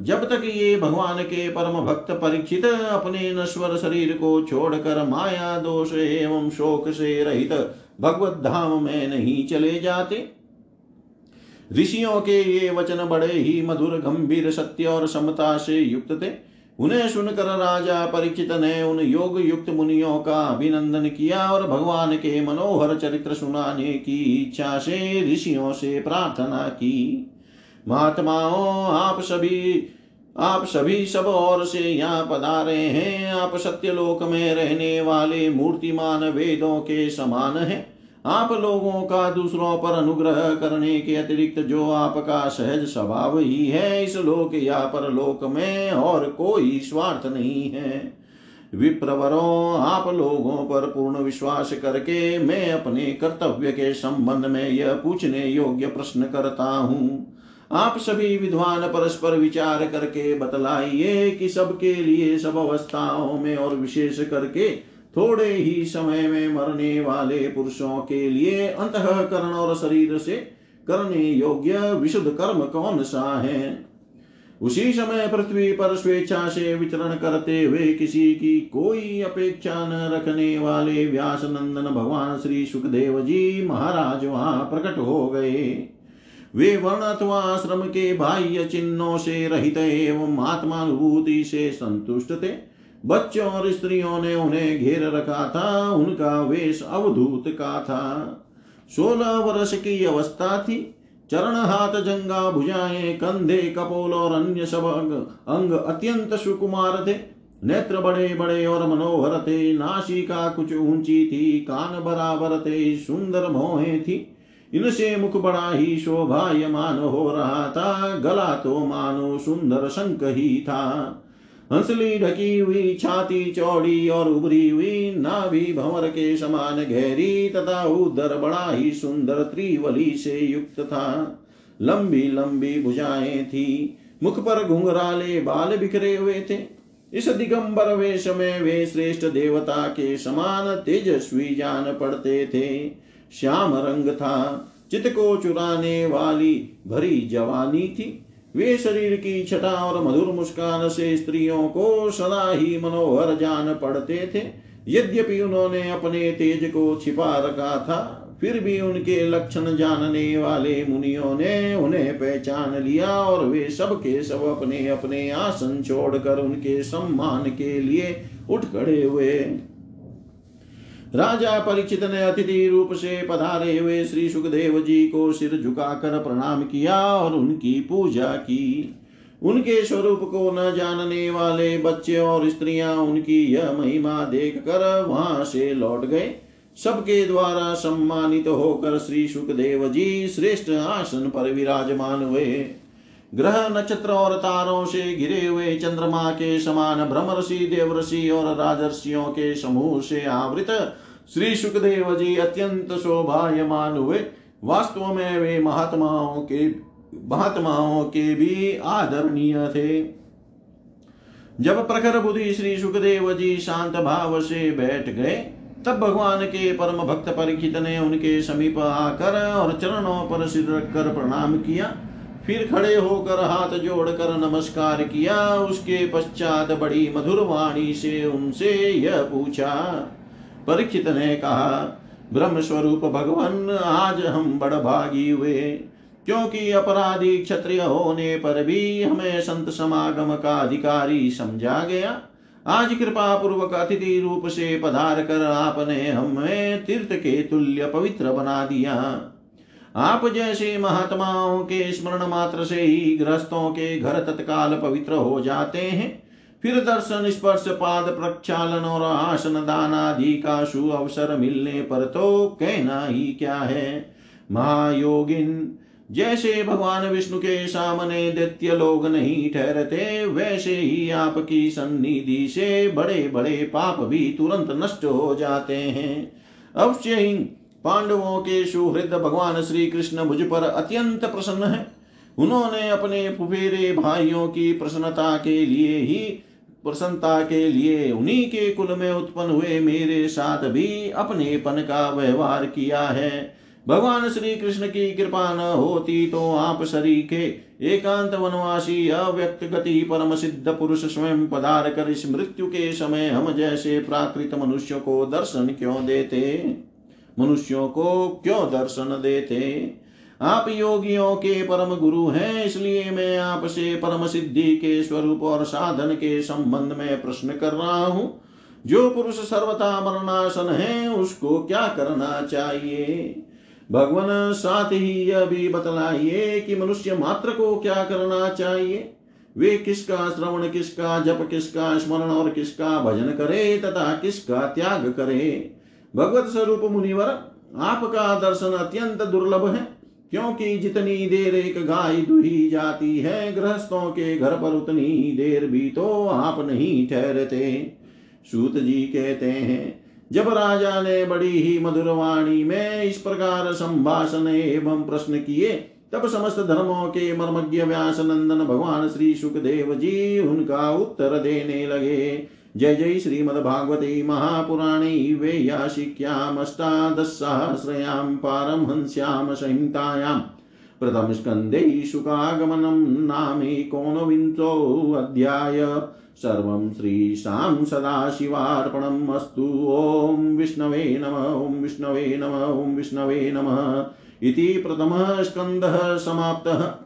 जब तक ये भगवान के परम भक्त परीक्षित अपने नश्वर शरीर को छोड़कर माया, दोष एवं शोक से रहित भगवत धाम में नहीं चले जाते ऋषियों के ये वचन बड़े ही मधुर, गंभीर, सत्य और समता से युक्त थे। उन्हें सुनकर राजा परीक्षित ने उन योग युक्त मुनियों का अभिनंदन किया और भगवान के मनोहर चरित्र सुनाने की इच्छा से ऋषियों से प्रार्थना की। महात्माओं, आप सभी आप सभी सब और से यहाँ पधारे हैं। आप सत्यलोक में रहने वाले मूर्तिमान वेदों के समान हैं। आप लोगों का दूसरों पर अनुग्रह करने के अतिरिक्त जो आपका सहज स्वभाव ही है, इस लोक या पर लोक में और कोई स्वार्थ नहीं है। विप्रवरों, आप लोगों पर पूर्ण विश्वास करके मैं अपने कर्तव्य के संबंध में यह पूछने योग्य प्रश्न करता हूँ। आप सभी विद्वान परस्पर विचार करके बतलाइए कि सबके लिए सब अवस्थाओं में और विशेष करके थोड़े ही समय में मरने वाले पुरुषों के लिए अंतकरण और शरीर से करने योग्य विशुद्ध कर्म कौन सा है? उसी समय पृथ्वी पर स्वेच्छा से विचरण करते हुए किसी की कोई अपेक्षा न रखने वाले व्यास नंदन भगवान श्री सुखदेव जी महाराज वहाँ प्रकट हो गए। वे वर्ण अथवा आश्रम के बाह्य चिन्हों से रहित एवं आत्मानुभूति से संतुष्ट थे। बच्चों और स्त्रियों ने उन्हें घेर रखा था, उनका वेश अवधूत का था। सोलह वर्ष की अवस्था थी। चरण हाथ जंगा भुजाएँ, कंधे कपोल और अन्य सब अंग अंग अत्यंत सुकुमार थे। नेत्र बड़े बड़े और मनोहर थे। नासिका कुछ ऊँची थी, कान बराबर थे, सुंदर मोहे थी। इनसे मुख बड़ा ही शोभायमान हो रहा था। गला तो मानो सुंदर शंख ही था। हंसली ढकी हुई छाती चौड़ी और उभरी हुई नाभि भंवर के समान गहरी तथा उदर बड़ा ही सुंदर त्रिवली से युक्त था। लंबी लंबी भुजाएँ थी। मुख पर घुंघराले बाल बिखरे हुए थे। इस दिगंबर वेश में वे श्रेष्ठ देवता के समान तेजस्वी जान पड़ते थे। श्याम रंग था। चित को चुराने वाली भरी जवानी थी। वे शरीर की छटा और मधुर मुस्कान से स्त्रियों को सदा ही मनोहर जान पड़ते थे। यद्यपि उन्होंने अपने तेज को छिपा रखा था, फिर भी उनके लक्षण जानने वाले मुनियों ने उन्हें पहचान लिया और वे सब के सब अपने अपने आसन छोड़कर उनके सम्मान के लिए उठ खड़े हुए। राजा परिचित ने अतिथि रूप से पधारे हुए श्री सुखदेव जी को सिर झुकाकर प्रणाम किया और उनकी पूजा की। उनके स्वरूप को न जानने वाले बच्चे और स्त्रियाँ उनकी यह महिमा देख कर वहाँ से लौट गए। सबके द्वारा सम्मानित होकर श्री सुखदेव जी श्रेष्ठ आसन पर विराजमान हुए। ग्रह नक्षत्र और तारों से घिरे हुए चंद्रमा के समान ब्रह्मर्षि देवऋषि और राजर्षियों के समूह से आवृत श्री सुखदेव जी अत्यंत शोभायमान हुए। वास्तव में वे महात्माओं के महात्माओं के भी आदरणीय थे। जब प्रखर बुद्धि श्री सुखदेव जी शांत भाव से बैठ गए, तब भगवान के परम भक्त परीक्षित ने उनके समीप आकर और चरणों पर सिर रखकर प्रणाम किया। फिर खड़े होकर हाथ जोड़कर नमस्कार किया। उसके पश्चात बड़ी मधुर वाणी से उनसे यह पूछा परीक्षित ने कहा ब्रह्म स्वरूप भगवान, आज हम बड़ भागी हुए। क्योंकि अपराधी क्षत्रिय होने पर भी हमें संत समागम का अधिकारी समझा गया। आज कृपा पूर्वक अतिथि रूप से पधार कर आपने हमें तीर्थ के तुल्य पवित्र बना दिया। आप जैसे महात्माओं के स्मरण मात्र से ही गृहस्थों के घर तत्काल पवित्र हो जाते हैं। फिर दर्शन, स्पर्श, पाद, प्रक्षालन और आसन दान आदि का शु अवसर मिलने पर तो कहना ही क्या है? महायोगिन, जैसे भगवान विष्णु के सामने दैत्य लोग नहीं ठहरते, वैसे ही आपकी सन्निधि से बड़े बड़े पाप भी तुरंत नष्ट हो जाते हैं। अवश्य ही पांडवों के सुहृद भगवान श्री कृष्ण मुझ पर अत्यंत प्रसन्न है। उन्होंने अपने फुफेरे भाइयों की प्रसन्नता के लिए ही प्रसन्नता के लिए उन्हीं के कुल में उत्पन्न हुए मेरे साथ भी अपने पन का व्यवहार किया है। भगवान श्री कृष्ण की कृपा न होती तो आप शरीर के एकांत वनवासी, अव्यक्त गति, परम सिद्ध पुरुष स्वयं पधार कर इस मृत्यु के समय हम जैसे प्राकृत मनुष्य को दर्शन क्यों देते? मनुष्यों को क्यों दर्शन देते? आप योगियों के परम गुरु हैं, इसलिए मैं आपसे परम सिद्धि के स्वरूप और साधन के संबंध में प्रश्न कर रहा हूँ। जो पुरुष सर्वथा मरणासन है, उसको क्या करना चाहिए? भगवान, साथ ही यह भी बतलाइए कि मनुष्य मात्र को क्या करना चाहिए? वे किसका श्रवण, किसका जप, किसका स्मरण और किसका भजन करे तथा किसका त्याग करे? भगवत स्वरूप मुनिवर, आपका दर्शन अत्यंत दुर्लभ है। क्योंकि जितनी देर एक गाय दुही जाती है, गृहस्थों के घर पर उतनी देर भी तो आप नहीं ठहरते। सूत जी कहते हैं, जब राजा ने बड़ी ही मधुर वाणी में इस प्रकार संभाषण एवं प्रश्न किए, तब समस्त धर्मों के मर्मज्ञ व्यास नंदन भगवान श्री सुखदेव जी उनका उत्तर देने लगे। जय जय श्रीमद्भागवते महापुराणे वेयाशिक्यामष्टादशसहस्रयां पारमहंस्यां संहितायां प्रथमस्कन्धे शुकागमनं नामेकोनविंशोऽध्याय सर्वं श्रीशां सदाशिवार्पणम् अस्तु। ॐ विष्णवे नम, ॐ विष्णवे नम, ॐ विष्णवे नमः। इति प्रथमः स्कन्धः समाप्तः।